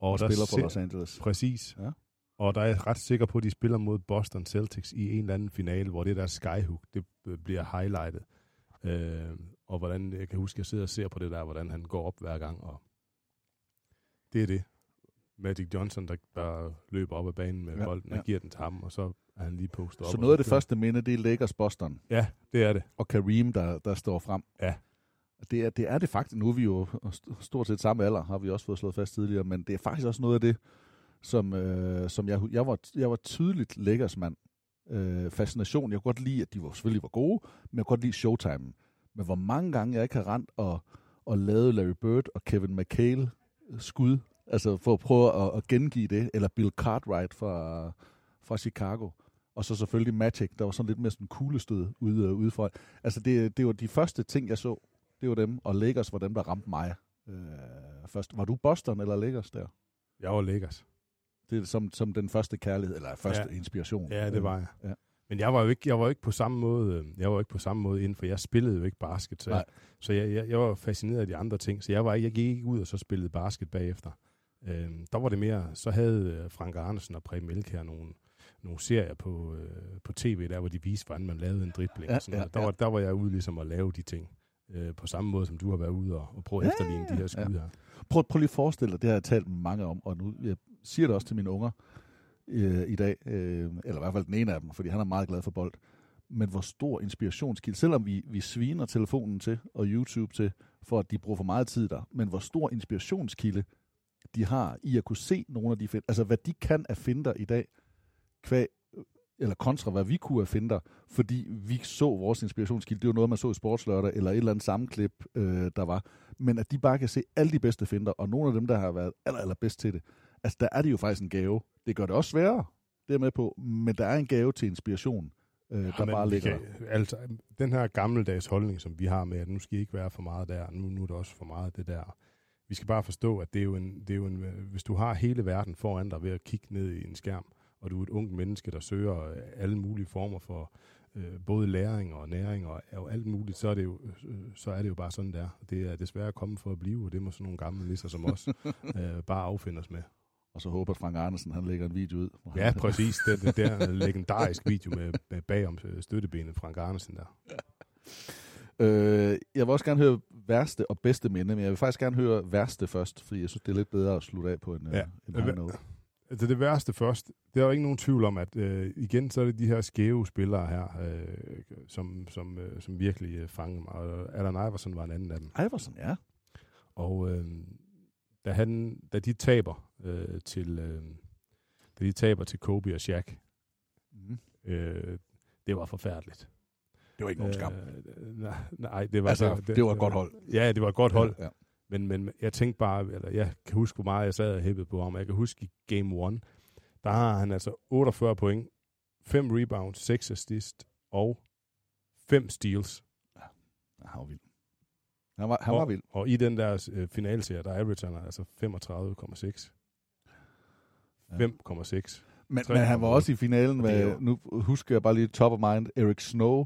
Og der spiller for Los Angeles. Præcis. Ja. Og der er jeg ret sikker på, at de spiller mod Boston Celtics i en eller anden finale, hvor det der skyhook, det bliver highlightet. Øh, og hvordan, jeg kan huske, at jeg sidder og ser på det der, hvordan han går op hver gang. Og det er det. Magic Johnson, der, der løber op ad banen med Ja, bolden, og ja. giver den til ham, og så er han lige postet op. Så og noget af det kører. første minde, det er Lakers Boston. Ja, det er det. Og Kareem, der, der står frem. Ja. Det er, det er det faktisk. Nu er vi jo stort set samme alder, har vi også fået slået fast tidligere, men det er faktisk også noget af det, som, øh, som jeg, jeg, var, jeg var tydeligt Lakers mand. Øh, fascination. Jeg kunne godt lide, at de var, selvfølgelig var gode, men jeg kunne godt lide showtime. Men hvor mange gange jeg ikke har rent og, og lavet Larry Bird og Kevin McHale skud, altså for at prøve at, at gengive det, eller Bill Cartwright fra, fra Chicago. Og så selvfølgelig Magic, der var sådan lidt mere sådan kuglestød ude, ude for. Altså det, det var de første ting, jeg så. Det var dem, og Lakers var dem, der ramte mig øh, først. Var du Boston eller Lakers der? Jeg var Lakers. Det er som, som den første kærlighed, eller første Ja. inspiration. Ja, det var jeg. Ja. Men jeg var jo ikke, jeg var ikke på samme måde, øh, jeg var ikke på samme måde inden, for jeg spillede jo ikke basket, så, Nej. jeg, så jeg, jeg, jeg, var fascineret af de andre ting, så jeg, var, ikke- jeg gik ikke ud og så spillede basket bagefter. Øhm, der var det mere, så havde øh, Frank Arnesen og Preben Elkær nogle, nogle serier på, øh, på tv, der hvor de viste, hvordan man lavede en dribling. Ja, og sådan ja, noget. Der, ja. var, der var jeg ude ligesom at lave de ting. Øh, på samme måde, som du har været ude og, og prøve at Ja, efterligne de her skud her. Prøv, prøv lige at forestille dig, det har jeg talt mange om, og nu jeg siger det også til mine unger øh, i dag, øh, eller i hvert fald den ene af dem, fordi han er meget glad for bold. Men hvor stor inspirationskilde, selvom vi, vi sviner telefonen til og YouTube til, for at de bruger for meget tid der, men hvor stor inspirationskilde de har i at kunne se nogle af de altså hvad de kan af finder i dag, kvæg, eller kontra hvad vi kunne af finder, fordi vi så vores inspirationskilde. Det var noget, man så i Sportslørdag, eller et eller andet sammenklip, øh, der var. Men at de bare kan se alle de bedste finder, og nogle af dem, der har været aller, aller bedst til det, altså der er det jo faktisk en gave. Det gør det også sværere, det er med på, men der er en gave til inspiration, øh, der men bare ligger kan- der. Altså, den her gammeldags holdning, som vi har med, at nu skal I ikke være for meget der, nu, nu er der også for meget det der. Vi skal bare forstå, at det er jo en, det er jo en, hvis du har hele verden foran dig ved at kigge ned i en skærm, og du er et ungt menneske, der søger øh, alle mulige former for øh, både læring og næring og, og alt muligt, så er, det jo, øh, så er det jo bare sådan der. Det er desværre kommet for at blive, og det må sådan nogle gamle lisser som os øh, bare affinde os med. Og så håber Frank Andersen, han lægger en video ud. Ja, præcis. Det, det der legendarisk video med, med bagom øh, støttebenet Frank Arnesen der. Øh, jeg vil også gerne høre værste og bedste minde, men jeg vil faktisk gerne høre værste først, fordi jeg synes, det er lidt bedre at slutte af på en, Ja. en high note. Altså det værste først, det er jo ikke nogen tvivl om, at øh, igen så er det de her skæve spillere her, øh, som, som, øh, som virkelig øh, fangede mig. Og Allen Iverson var en anden af dem. Iverson, ja. Og øh, da, han, da de taber øh, til øh, da de taber til Kobe og Shaq, Mhm. øh, det var forfærdeligt. Det var ikke nogen skam. Øh, nej, nej, det var Altså, det var et godt hold. Ja, det var et godt hold. Ja, ja. Men, men jeg tænkte bare, eller jeg kan huske, hvor meget jeg sad og hæppede på ham. Jeg kan huske i Game 1, der har han altså 48 point, 5 rebounds, 6 assists og 5 steals. Ja, han var vild. Han var, han og, var vild. Og i den der øh, finalserie, der average han altså 35,6. Ja. 5,6. Men, men han var også i finalen med, nu husker jeg bare lige top of mind, Eric Snow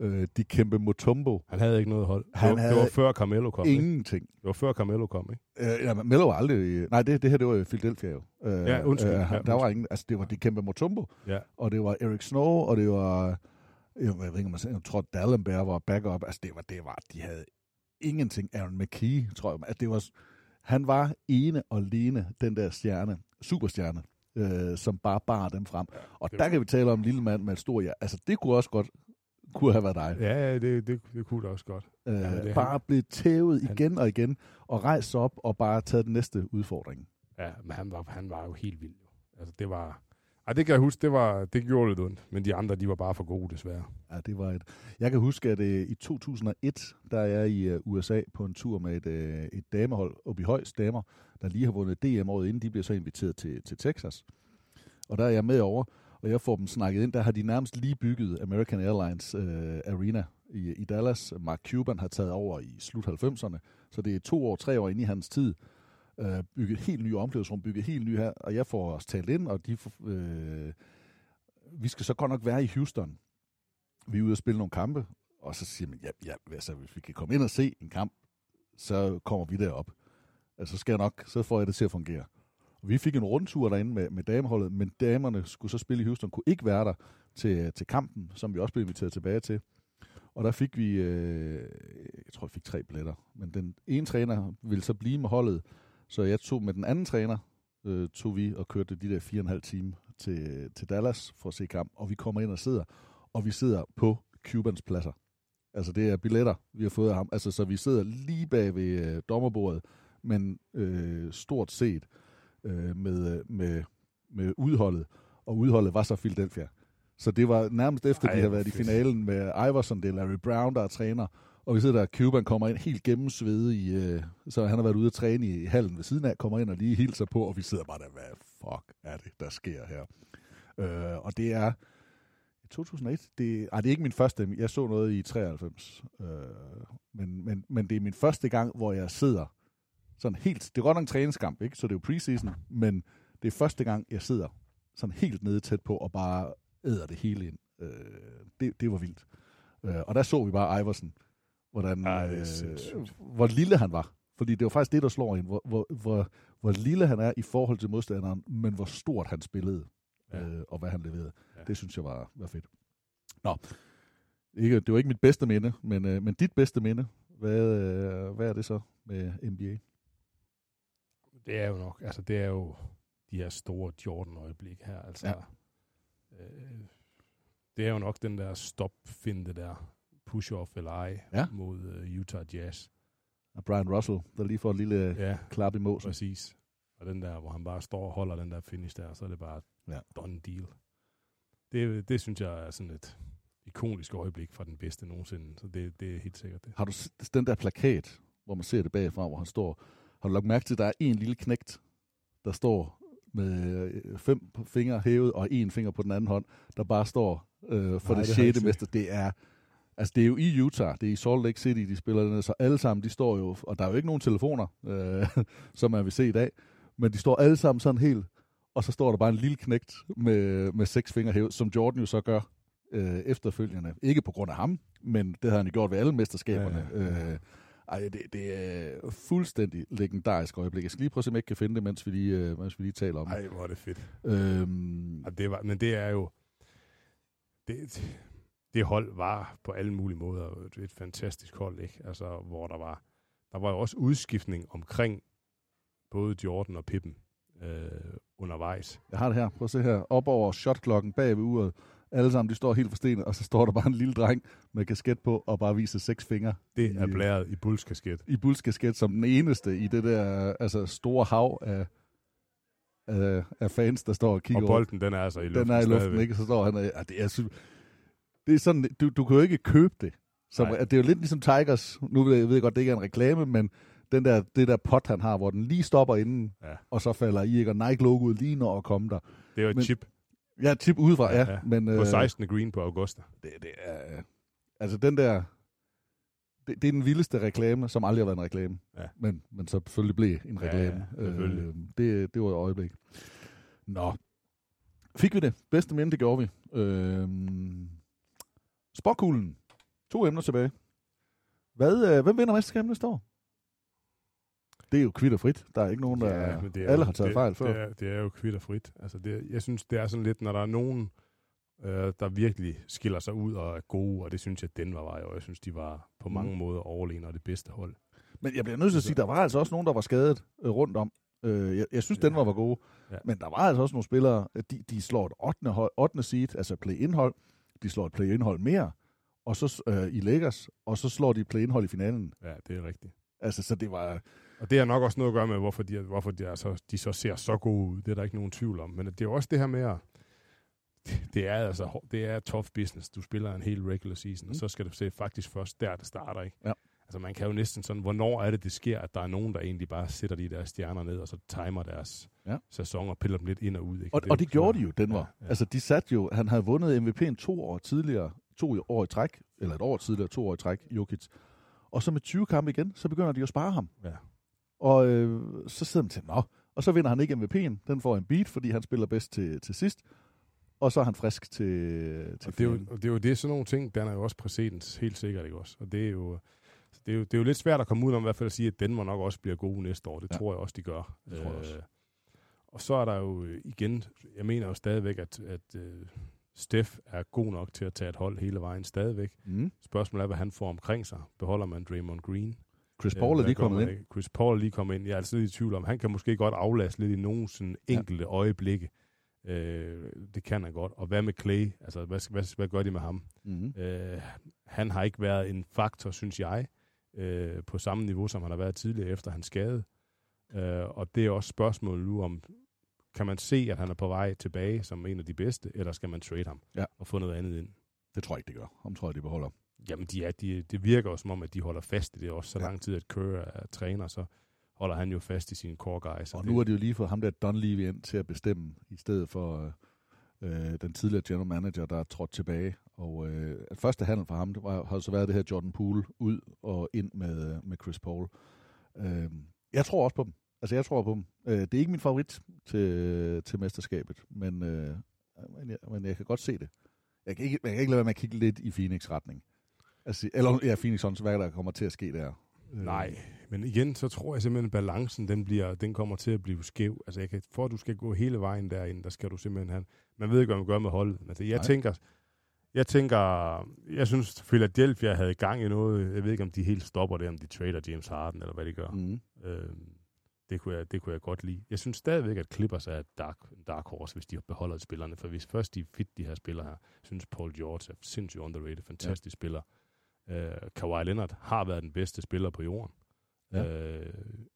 Øh, de kæmpe Mutombo. Han havde ikke noget hold. Han det, var, havde det var før Carmelo kom. Ikke? Ingenting. Det var før Carmelo kom, ikke? Øh, ja, Melo var aldrig... Nej, det, det her, det var Philadelphia jo. Øh, Ja, undskyld. Øh, Ja, der undskyld. var ingen... Altså, det var de kæmpe Mutombo. Ja. Og det var Eric Snow, og det var... Jeg, jeg ved ikke, om man siger, jeg tror, Dallenberg var backup. Altså, det var, det var... De havde ingenting. Aaron McKee, tror jeg. At det var, han var ene og alene den der stjerne, superstjerne, øh, som bare bar dem frem. Og der kan vi tale om en lille mand med et stort... Ja, altså, det kunne også godt kunne have været dig. Ja, ja det, det, det kunne det også godt. Øh, ja, det bare han. blive tævet han- igen og igen, og rejse op og bare tage den næste udfordring. Ja, men han var, han var jo helt vild. Altså, det var... Ej, det kan jeg huske, det, var, det gjorde lidt ondt. Men de andre, de var bare for gode, desværre. Ja, det var et... Jeg kan huske, at øh, i 2001, der er jeg i øh, USA på en tur med et, øh, et damehold, oppe i Højs damer, der lige har vundet DM året inden, de bliver så inviteret til, til Texas. Og der er jeg med over, og jeg får dem snakket ind. Der har de nærmest lige bygget American Airlines øh, Arena i, i Dallas. Mark Cuban har taget over i slut 90'erne, så det er to år, tre år inde i hans tid. Øh, bygget helt nye omklædningsrum, bygget helt nye her, og jeg får os talt ind, og de øh, vi skal så godt nok være i Houston. Vi er ude og spille nogle kampe, og så siger man, ja, ja altså, hvis vi kan komme ind og se en kamp, så kommer vi derop. Altså, så skal jeg nok, så får jeg det til at fungere. Og vi fik en rundtur derinde med, med dameholdet, men damerne skulle så spille i Houston, kunne ikke være der til, øh, til kampen, som vi også blev inviteret tilbage til. Og der fik vi, øh, jeg tror, vi fik tre billetter. Men den ene træner ville så blive med holdet, så jeg tog med den anden træner, øh, tog vi og kørte de der fire og en halv time til, til Dallas for at se kamp. Og vi kommer ind og sidder, og vi sidder på Cubans pladser. Altså det er billetter, vi har fået af ham. Altså så vi sidder lige bag ved øh, dommerbordet, men øh, stort set øh, med, med, med udholdet. Og udholdet var så Philadelphia. Så det var nærmest efter, Ej, de har hvor været i fedt. finalen med Iverson, det er Larry Brown, der er træner. Og vi sidder der, Cuban kommer ind helt gennemsvedet i, øh, så han har været ude at træne i hallen ved siden af, kommer ind og lige hilser på, og vi sidder bare der, hvad fuck er det, der sker her? Øh, og det er 2001, det, ej, det er ikke min første, jeg så noget i 93, øh, men, men, men det er min første gang, hvor jeg sidder sådan helt, det er godt nok en træningskamp, ikke? så det er jo preseason, men det er første gang, jeg sidder sådan helt nede tæt på og bare æder det hele ind. Øh, det, det var vildt. Øh, og der så vi bare Iversen, hvordan, Ej, øh, hvor lille han var. Fordi det var faktisk det, der slår en, hvor, hvor, hvor, hvor lille han er i forhold til modstanderen, men hvor stort han spillede, ja. øh, og hvad han leverede. Ja. Det synes jeg var, var fedt. Nå, ikke, det var ikke mit bedste minde, men, øh, men dit bedste minde, hvad, øh, hvad er det så med NBA? Det er jo nok, altså det er jo de her store Jordan-øjeblik her, altså. Ja. Øh, det er jo nok den der stop-finte der, push-off eller ej, Ja. mod uh, Utah Jazz. Og Brian Russell, der lige får et lille Ja, klap i måsen. præcis. Og den der, hvor han bare står og holder den der finish der, så er det bare Ja. done deal. Det, det synes jeg er sådan et ikonisk øjeblik fra den bedste nogensinde, så det, det er helt sikkert det. Har du den der plakat, hvor man ser det bagfra, hvor han står, har du lagt mærke til, at der er en lille knægt, der står med øh, fem fingre hævet og en finger på den anden hånd, der bare står øh, for Nej, det det sjette mester. Det er, altså det er jo i Utah, det er i Salt Lake City, de spiller dernede, så alle sammen, de står jo, og der er jo ikke nogen telefoner, øh, som man vil se i dag, men de står alle sammen sådan helt, og så står der bare en lille knægt med, med seks fingre hævet, som Jordan jo så gør øh, efterfølgende. Ikke på grund af ham, men det har han jo gjort ved alle mesterskaberne. Ja, ja, Øh, ej, det, det er fuldstændig legendarisk øjeblik. Jeg skal lige prøve at se, om jeg ikke kan finde det, mens vi lige, øh, mens vi lige taler om det. Ej, hvor er det fedt. Øhm, Og det var, men det er jo... Det, det hold var på alle mulige måder et fantastisk hold, ikke? Altså, hvor der var, der var jo også udskiftning omkring både Jordan og Pippen øh, undervejs. jeg har det her. Prøv at se her. Op over shotklokken bag ved uret. Alle sammen, de står helt forstenet, og så står der bare en lille dreng med kasket på, og bare viser seks fingre. Det er i, blæret i Bulls kasket. i Bulls kasket som den eneste i det der altså, store hav af, af, af fans, der står og kigger Og bolden, den er altså i luften Den er i luften, stadigvæk. ikke? Så står han, og- ja, det er, det er sådan, du, du kan jo ikke købe det. Så, Nej. det er jo lidt ligesom Tigers, nu ved jeg, ved jeg godt, det ikke er en reklame, men den der, det der pot, han har, hvor den lige stopper inden, Ja. og så falder i, ikke? og Nike-logoet lige når at komme der. Det er jo et Men- chip Ja, tip udefra, ja. ja, men, på 16. green på Augusta. Det, det er, altså den der, det, det er den vildeste reklame, som aldrig har været en reklame. Ja. Men, men så selvfølgelig blev en Ja, reklame. ja, selvfølgelig. øh, det, det var et øjeblik. Nå. Fik vi det? Bedste minde, det gjorde vi. Øh, sporkuglen. To emner tilbage. Hvad, øh, hvem vinder mesterskabet næste år? Det er jo kvitt og frit. Der er ikke nogen, der... Ja, men det er alle jo- har taget det, fejl før. Det er, det er jo kvitt og frit. Altså det, jeg synes, det er sådan lidt, når der er nogen, øh, der virkelig skiller sig ud og er gode, og det synes jeg, Denver var jo. Jeg synes, de var på mange Mm. måder overlegne og det bedste hold. Men jeg bliver nødt til at sige, der var altså også nogen, der var skadet øh, rundt om. Øh, jeg, jeg synes, ja. den var, var gode. Ja. Men der var altså også nogle spillere, de, de slår et 8. Hold, 8. seed, altså play-indhold. De slår et play-indhold mere og så øh, i Lakers, og så slår de play-indhold i finalen. Ja, det er rigtigt. Altså, så det var... Og det har nok også noget at gøre med, hvorfor de, hvorfor de, er så, de så ser så gode ud. Det er der ikke nogen tvivl om. Men det er jo også det her med at... Det er altså det er tough business. Du spiller en hel regular season, mm. og så skal det se faktisk først der, det starter, ikke? Ja. Altså man kan jo næsten sådan, hvornår er det, det sker, at der er nogen, der egentlig bare sætter de der stjerner ned, og så timer deres Ja. sæson og piller dem lidt ind og ud, ikke? Og, er og det gjorde de jo, Denver. Ja, ja. Altså, de satte jo... Han havde vundet MVP'en to år tidligere, to år i træk, eller et år tidligere, to år i træk, Jokic. Og så med 20 kampe igen, så begynder de at spare ham. Ja. Og øh, så sidder man til, nå, og så vinder han ikke MVP'en. Den får en beat, fordi han spiller bedst til, til sidst. Og så er han frisk til, til Og det, er jo, og det er jo det, sådan nogle ting, der er jo også præcedens, helt sikkert, ikke også? Og det er jo, det er jo, det er jo lidt svært at komme ud om, i hvert fald at sige, at Denver nok også bliver gode næste år. Det Ja. tror jeg også, de gør. Det tror jeg også. Øh, og så er der jo øh, igen, jeg mener jo stadigvæk, at, at uh, Steph er god nok til at tage et hold hele vejen stadigvæk. Mm. Spørgsmålet er, hvad han får omkring sig. Beholder man Draymond Green? Chris Paul er hvad lige kommet ind. ikke? Chris Paul er lige kommet ind. Jeg er altid i tvivl om, han kan måske godt aflaste lidt i nogle sådan enkelte ja. øjeblikke. Øh, det kan han godt. Og hvad med Clay? Altså, hvad, hvad, hvad gør de med ham? Mm. Øh, han har ikke været en faktor, synes jeg, øh, på samme niveau, som han har været tidligere efter hans skade. Øh, og det er også spørgsmålet nu om, kan man se, at han er på vej tilbage som en af de bedste, eller skal man trade ham Ja. og få noget andet ind? Det tror jeg ikke, det gør. Ham tror jeg, de beholder. Jamen, de er, de, det virker jo som om, at de holder fast i det også så Ja. lang tid, at Kerr er træner, så holder han jo fast i sine core guys. Og det, nu er det jo lige fået ham der Dunleavy ind til at bestemme, i stedet for øh, den tidligere general manager, der er trådt tilbage. Og øh, at første handel for ham det var, har så været det her Jordan Poole ud og ind med, med Chris Paul. Øh, jeg tror også på dem. Altså, jeg tror på dem. Øh, det er ikke min favorit til, til mesterskabet, men, øh, men, jeg, men jeg kan godt se det. Jeg kan ikke, jeg kan ikke lade være med at kigge lidt i Phoenix-retning. Altså, eller ja, Phoenix Suns, hvad der kommer til at ske der. Øh, Nej, men igen, så tror jeg simpelthen, at balancen, den, bliver, den kommer til at blive skæv. Altså, jeg kan, for at du skal gå hele vejen derind, der skal du simpelthen have... Man ved ikke, hvad man gør med holdet. Altså, jeg Nej. tænker, jeg tænker, jeg synes, Philadelphia havde gang i noget. Jeg ved ikke, om de helt stopper det, om de trader James Harden, eller hvad de gør. Mm. Øh, det, kunne jeg, det kunne jeg godt lide. Jeg synes stadigvæk, at Clippers er dark, dark horse, hvis de beholder spillerne. For hvis først de er fit, de her spillere her, synes Paul George er sindssygt underrated, fantastisk ja. spiller. Øh, Kawhi Leonard har været den bedste spiller på jorden. Ja. Øh,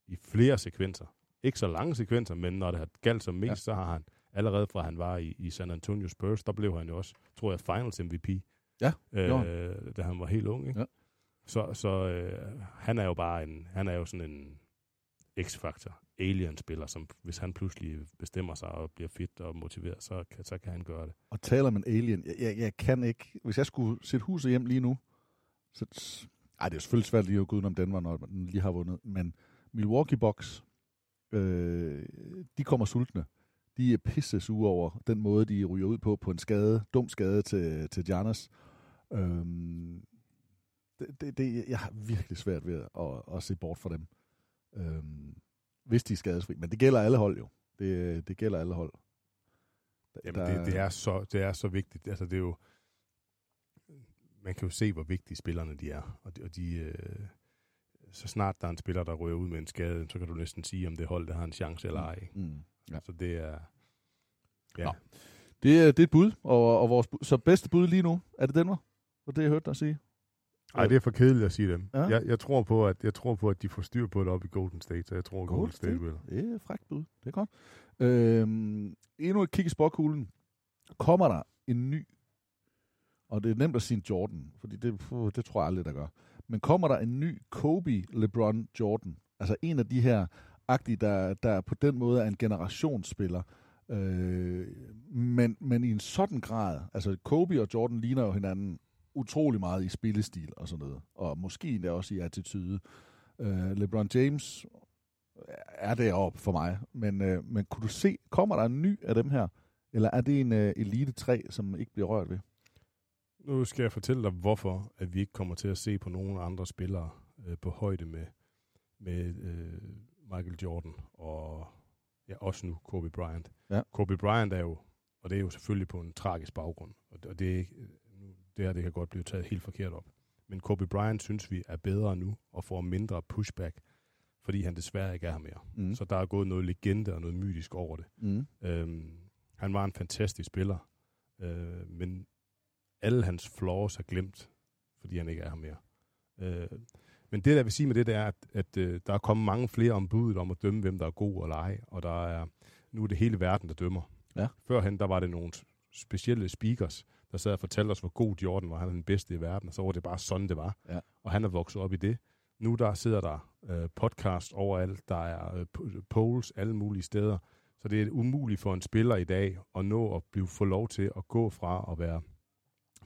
I flere sekvenser. Ikke så lange sekvenser, men når det har galt som mest, Ja. så har han allerede fra han var i, i San Antonio Spurs, der blev han jo også, tror jeg, finals MVP. Ja, øh, da han var helt ung. Ikke? Ja. Så, så øh, han er jo bare en, han er jo sådan en X-faktor, alien-spiller, som hvis han pludselig bestemmer sig og bliver fit og motiveret, så kan, så kan han gøre det. Og taler om en alien, jeg, jeg, jeg kan ikke... Hvis jeg skulle sætte huset hjem lige nu, så... Ej, det er selvfølgelig svært lige at gå udenom Denver, når den lige har vundet. Men Milwaukee Bucks, øh, de kommer sultne. De er pisse sure over den måde, de ryger ud på, på en skade, dum skade til, til Giannis. Øhm, det, det, det, jeg har virkelig svært ved at, at se bort fra dem. Øhm, hvis de er skadesfri. Men det gælder alle hold jo. Det, det gælder alle hold. Jamen, det, det, er så, det er så vigtigt. Altså, det er jo, man kan jo se, hvor vigtige spillerne de er. Og de, og de øh, så snart der er en spiller, der ryger ud med en skade, så kan du næsten sige, om det hold, der har en chance eller ej. Mm, ja. Så det er... Ja. Nå. Det, er- det er et bud, og, og vores så bedste bud lige nu, er det Denver? Og det, jeg hørte dig sige. Ej, det er for kedeligt at sige dem. Ja. Jeg, jeg, tror på, at, jeg tror på, at de får styr på det op i Golden State, så jeg tror, at Golden, Golden State, vil. Det er frækt bud. Det er godt. Øhm, endnu et kig i sporkuglen. Kommer der en ny, og det er nemt at sige en Jordan, fordi det, puh, det tror jeg aldrig, der gør. Men kommer der en ny Kobe LeBron Jordan? Altså en af de her agtige, der, der på den måde er en generationsspiller, øh, men, men i en sådan grad, altså Kobe og Jordan ligner jo hinanden utrolig meget i spillestil og sådan noget, og måske endda også i attitude. Øh, LeBron James er deroppe for mig, men, øh, men kunne du se, kommer der en ny af dem her, eller er det en øh, Elite 3, som ikke bliver rørt ved? Nu skal jeg fortælle dig, hvorfor at vi ikke kommer til at se på nogen andre spillere øh, på højde med, med øh, Michael Jordan og ja, også nu Kobe Bryant. Ja. Kobe Bryant er jo, og det er jo selvfølgelig på en tragisk baggrund, og det, og det, er ikke, nu- det her det kan godt blive taget helt forkert op. Men Kobe Bryant synes vi er bedre nu og får mindre pushback, fordi han desværre ikke er her mere. Mm. Så der er gået noget legende og noget mytisk over det. Mm. Øhm, han var en fantastisk spiller, øh, men alle hans flaws er glemt, fordi han ikke er her mere. Øh, men det, der vil sige med det, det er, at, at øh, der er kommet mange flere ombud om at dømme, hvem der er god eller ej, og der er, nu er det hele verden, der dømmer. Ja. Førhen, der var det nogle specielle speakers, der sad og fortalte os, hvor god Jordan var, han er den bedste i verden, og så var det bare sådan, det var. Ja. Og han er vokset op i det. Nu der sidder der øh, podcast overalt, der er øh, po- polls alle mulige steder, så det er umuligt for en spiller i dag at nå at blive få lov til at gå fra at være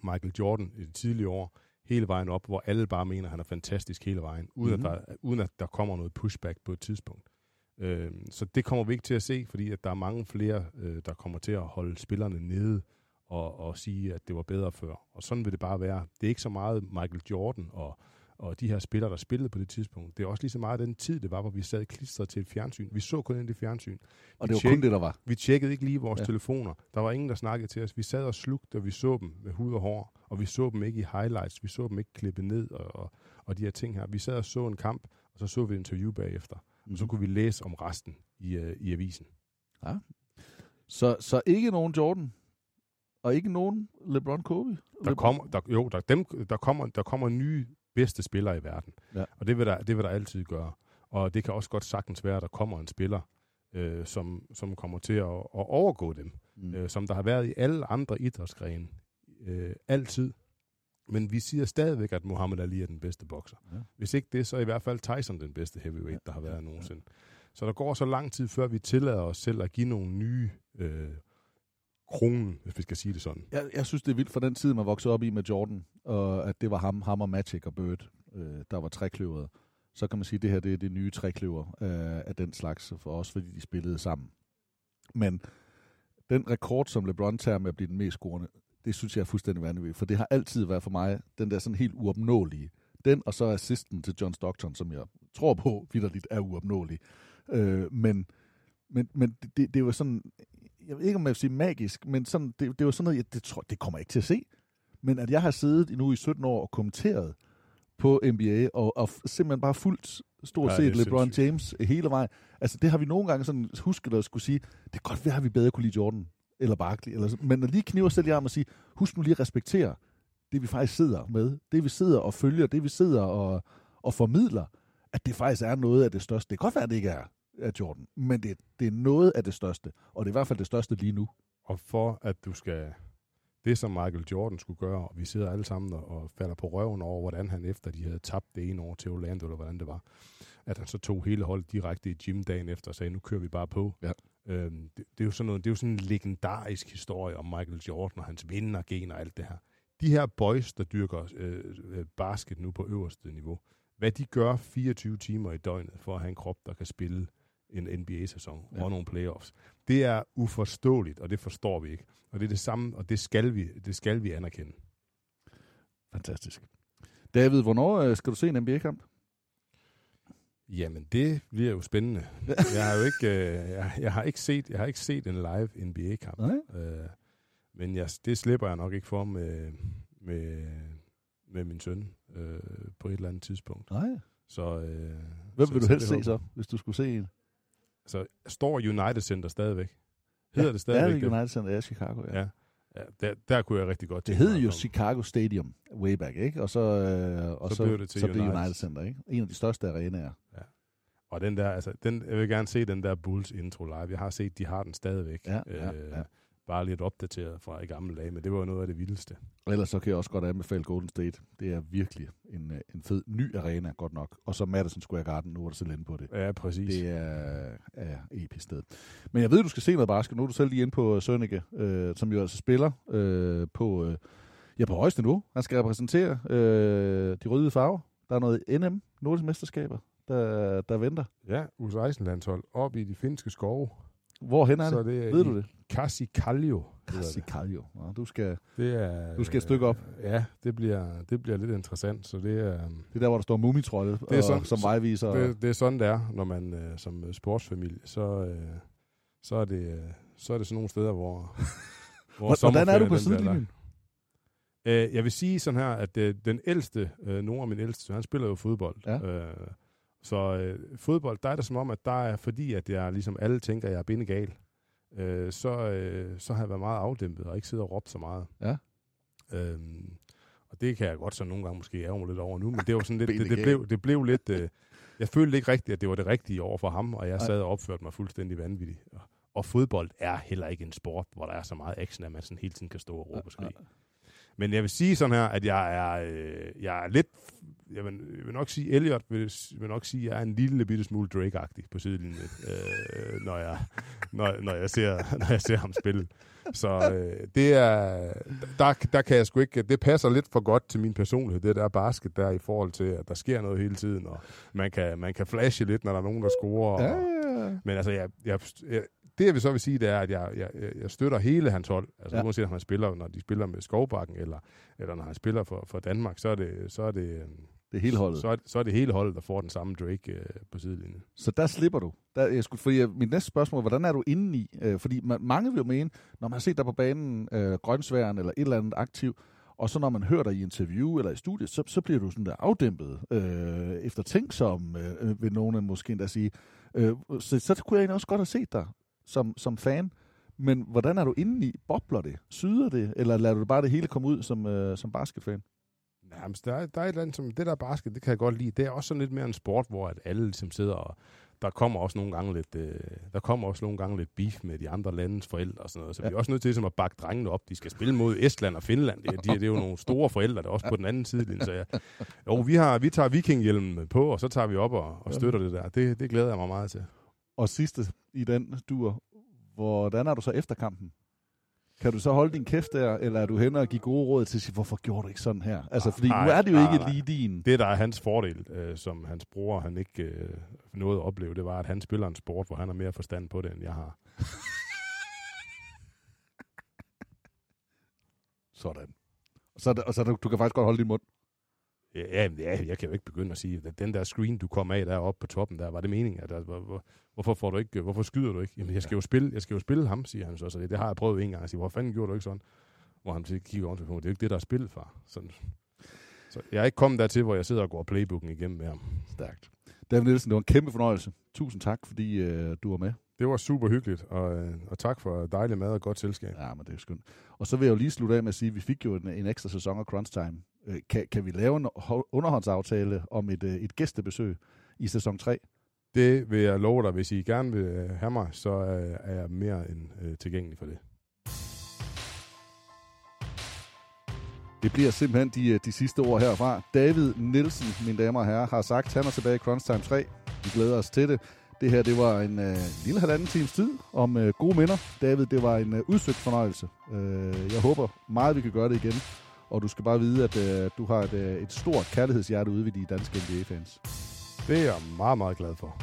Michael Jordan i de tidlige år, hele vejen op, hvor alle bare mener, at han er fantastisk hele vejen, uden, Mhm. mm-hmm. at, der, uden at der kommer noget pushback på et tidspunkt. Øh, så det kommer vi ikke til at se, fordi at der er mange flere, øh, der kommer til at holde spillerne nede og, og sige, at det var bedre før. Og sådan vil det bare være. Det er ikke så meget Michael Jordan og, og de her spillere, der spillede på det tidspunkt. Det er også lige så meget den tid, det var, hvor vi sad klistret til et fjernsyn. Vi så kun ind i fjernsyn. Og Vi det var kun det, der var. Vi tjekkede ikke lige vores Ja. telefoner. Der var ingen, der snakkede til os. Vi sad og slugte, og vi så dem med hud og hår. Og vi så dem ikke i highlights. Vi så dem ikke klippet ned og, og, og de her ting her. Vi sad og så en kamp, og så så vi et interview bagefter. Mm-hmm. Og så Mhm. kunne vi læse om resten i, uh, i avisen. Ja. Så, så ikke nogen Jordan, og ikke nogen LeBron Kobe? Der kommer, der, jo, der, dem, der, kommer, der kommer nye bedste spillere i verden. Ja. Og det vil, der, det vil der altid gøre. Og det kan også godt sagtens være, at der kommer en spiller, øh, som, som kommer til at, at overgå dem. Mm. Øh, som der har været i alle andre idrætsgrene. Øh, altid. Men vi siger stadigvæk, at Muhammad Ali er den bedste bokser. Ja. Hvis ikke det, så er i hvert fald Tyson den bedste heavyweight, der har været nogensinde. Så der går så lang tid, før vi tillader os selv at give nogle nye øh, kronen, hvis vi skal sige det sådan. Jeg, jeg synes, det er vildt for den tid, man voksede op i med Jordan, og at det var ham, ham og Magic og Bird, øh, der var trækløveret. Så kan man sige, at det her det er det nye trækløver øh, af den slags, for os, fordi de spillede sammen. Men den rekord, som LeBron tager med at blive den mest scorende, det synes jeg er fuldstændig vanvittigt, for det har altid været for mig den der sådan helt uopnåelige. Den og så assisten til John Stockton, som jeg tror på vidderligt er uopnåelig. Øh, men men, men det, det, det var sådan, jeg ved ikke om jeg vil sige magisk, men sådan, det, det var sådan noget, jeg, det, tror, det kommer jeg ikke til at se. Men at jeg har siddet nu i 17 år og kommenteret på NBA, og, og simpelthen bare fuldt stort Ja, set LeBron sindssygt. James hele vejen. Altså det har vi nogle gange sådan husket at skulle sige, det er godt, hvad har vi bedre kunne lide Jordan eller Barkley. Eller, sådan. men at lige knive os selv i armen og sige, husk nu lige at respektere det, vi faktisk sidder med. Det, vi sidder og følger, det, vi sidder og, og formidler, at det faktisk er noget af det største. Det kan godt være, at det ikke er af Jordan, men det, det er noget af det største, og det er i hvert fald det største lige nu. Og for at du skal... Det, som Michael Jordan skulle gøre, og vi sidder alle sammen og, falder på røven over, hvordan han efter de havde tabt det ene år til Orlando, eller hvordan det var, at han så tog hele holdet direkte i gym dagen efter og sagde, nu kører vi bare på. Ja. Øhm, det, det, er jo sådan noget, det er jo sådan en legendarisk historie om Michael Jordan og hans vindergen og alt det her. De her boys, der dyrker øh, øh, basket nu på øverste niveau, hvad de gør 24 timer i døgnet for at have en krop, der kan spille en NBA-sæson Ja. og nogle playoffs. Det er uforståeligt, og det forstår vi ikke. Og det er det samme, og det skal vi, det skal vi anerkende. Fantastisk. David, hvornår øh, skal du se en NBA-kamp? Jamen, det bliver jo spændende. Jeg har jo ikke, øh, jeg, jeg har ikke set, jeg har ikke set en live NBA-kamp. Nej. Øh, men jeg, det slipper jeg nok ikke for med, med, med min søn øh, på et eller andet tidspunkt. Nej. Så, øh, Hvem så- vil du helst se så, hvis du skulle se en? Så står United Center stadigvæk? Hedder ja, det stadigvæk Ja, United Center er Chicago, ja. Ja. ja der, der kunne jeg rigtig godt Det hed jo komme. Chicago Stadium way back, ikke? Og så, øh, og Så så, blev det til så blev United. United Center, ikke? En af de største arenaer. Ja. Og den der, altså, den, jeg vil gerne se den der Bulls intro live. Jeg har set, de har den stadigvæk. Ja, ja, ja. Bare lidt opdateret fra i gamle dage, men det var noget af det vildeste. Ellers så kan jeg også godt anbefale Golden State. Det er virkelig en, øh, en fed ny arena, godt nok. Og så Madison Square Garden, nu er der selv inde på det. Ja, præcis. Det er, er episk sted. Men jeg ved, du skal se noget basket. Nu er du selv lige inde på Sønneke, øh, som jo altså spiller øh, på, øh, ja, på højeste niveau. Han skal repræsentere øh, de røde farver. Der er noget NM, Nordisk Mesterskaber, der, der venter. Ja, U16-landshold op i de finske skove. Hvorhen er Så det? det er Ved du det? Det. Casicalio. Nå, du skal, Det er, du skal et stykke op. Øh, ja, det bliver, det bliver lidt interessant. Så det er, Det er der, hvor der står mumitrolde det er og, sådan, som vejviser. Det, det er sådan, det er, når man øh, som øh, sportsfamilie, så, øh, så, er det, øh, så er det sådan nogle steder, hvor, hvor Hvordan er du på sidelinjen? Øh, jeg vil sige sådan her, at øh, den ældste, øh, nogle af mine ældste, han spiller jo fodbold. Ja. Øh, så øh, fodbold, der er det som om, at der er, fordi at jeg ligesom alle tænker, at jeg er bindegal, øh, så, øh, så har jeg været meget afdæmpet og ikke siddet og råbt så meget. Ja. Øhm, og det kan jeg godt så nogle gange måske ærge mig lidt over nu, men det var sådan lidt, det, det, blev, det blev lidt, øh, jeg følte ikke rigtigt, at det var det rigtige over for ham, og jeg sad og opførte mig fuldstændig vanvittigt. Og, og fodbold er heller ikke en sport, hvor der er så meget action, at man sådan hele tiden kan stå og råbe og skrige. Men jeg vil sige sådan her, at jeg er, øh, jeg er lidt, jeg vil, jeg vil nok sige, Elliot vil, vil nok sige, at jeg er en lille bitte smule Drake-agtig på sidelinjen, øh, når, jeg, når, når, jeg ser, når jeg ser ham spille. Så øh, det er, der, der kan jeg sgu ikke, det passer lidt for godt til min personlighed, det der basket der i forhold til, at der sker noget hele tiden, og man kan, man kan flashe lidt, når der er nogen, der scorer. Ja, og, ja, ja. men altså, jeg, jeg, jeg, det jeg vil så vil sige, det er, at jeg, jeg, jeg- støtter hele hans hold. Altså Ja. ja. uanset om han spiller, når de spiller med Skovbakken, eller, eller når han spiller for, for Danmark, så er det, så er det, øhm, Det er hele holdet. så er, så er det hele holdet, der får den samme Drake øh, på sidelinjen. Så der slipper du. Der, jeg skulle, fordi øh, mit næste spørgsmål, hvordan er du inde i? Øh, fordi man, mange vil jo mene, når man har set dig på banen, øh, grønsværen eller et eller andet aktiv, og så når man hører dig i interview eller i studiet, så, så bliver du sådan der afdæmpet, øh, eftertænksom, øh, vil nogen måske endda sige. Øh, så, så kunne jeg egentlig også godt have set dig som, som fan. Men hvordan er du inde i? Bobler det? Syder det? Eller lader du bare det hele komme ud som, øh, som basketfan? Jamen, der, er- der er et eller andet, som det der basket, det kan jeg godt lide. Det er også sådan lidt mere en sport, hvor at alle ligesom sidder og der kommer også nogle gange lidt, øh, der kommer også nogle gange lidt beef med de andre landes forældre og sådan noget. Så ja. vi er også nødt til ligesom, at bakke drengene op. De skal spille mod Estland og Finland. Det, er- de, det er jo nogle store forældre, der er også på den anden side. Så ja. Jo, vi, har, vi tager vikinghjelmen på, og så tager vi op og, og støtter det der. Det, det glæder jeg mig meget til. Og sidste i den dur, hvordan er du så efter kampen? Kan du så holde din kæft der, eller er du hen og give gode råd til at sige, hvorfor gjorde du ikke sådan her? Altså, fordi nu er det jo ikke lige din... Det, der er hans fordel, øh, som hans bror han ikke øh, nåede at opleve, det var, at han spiller en sport, hvor han har mere forstand på det, end jeg har. Sådan. Og så, og så det- du kan faktisk godt holde din mund. Ja, ja, jeg kan jo ikke begynde at sige, at den der screen, du kom af deroppe på toppen der, var det meningen? At, der, hvor, hvor, hvorfor, får du ikke, hvorfor skyder du ikke? Jamen, jeg skal jo spille, jeg skal jo spille ham, siger han så. så det, det har jeg prøvet en gang at sige, hvor fanden gjorde du ikke sådan? Hvor han så kigger rundt på mig, det er jo ikke det, der er spillet, far. Sådan. Så jeg er ikke kommet dertil, hvor jeg sidder og går playbooken igennem med ham. Stærkt. David Nielsen, det var en kæmpe fornøjelse. Tusind tak, fordi øh, du var med. Det var super hyggeligt, og, øh, og tak for dejlig mad og godt selskab. Ja, men det er skønt. Og så vil jeg jo lige slutte af med at sige, at vi fik jo en, en ekstra sæson af Crunch Time. Øh, kan, kan vi lave en underhåndsaftale om et, øh, et gæstebesøg i sæson 3? Det vil jeg love dig. Hvis I gerne vil øh, have mig, så er jeg mere end øh, tilgængelig for det. Det bliver simpelthen de, de sidste ord herfra. David Nielsen, mine damer og herrer, har sagt, han er tilbage i Crunch Time 3. Vi glæder os til det. Det her, det var en øh, lille halvanden times tid om øh, gode minder. David, det var en øh, udsøgt fornøjelse. Øh, jeg håber meget, vi kan gøre det igen. Og du skal bare vide, at øh, du har et, øh, et stort kærlighedshjerte ude ved de danske NBA-fans. Det er jeg meget, meget glad for.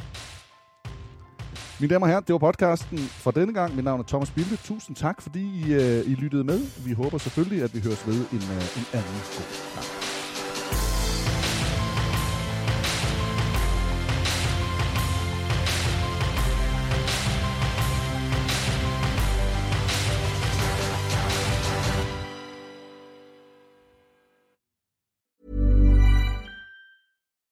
Mine damer og herrer, det var podcasten for denne gang. Mit navn er Thomas Bilde. Tusind tak, fordi I, øh, I lyttede med. Vi håber selvfølgelig, at vi høres ved en, øh, en anden god gang.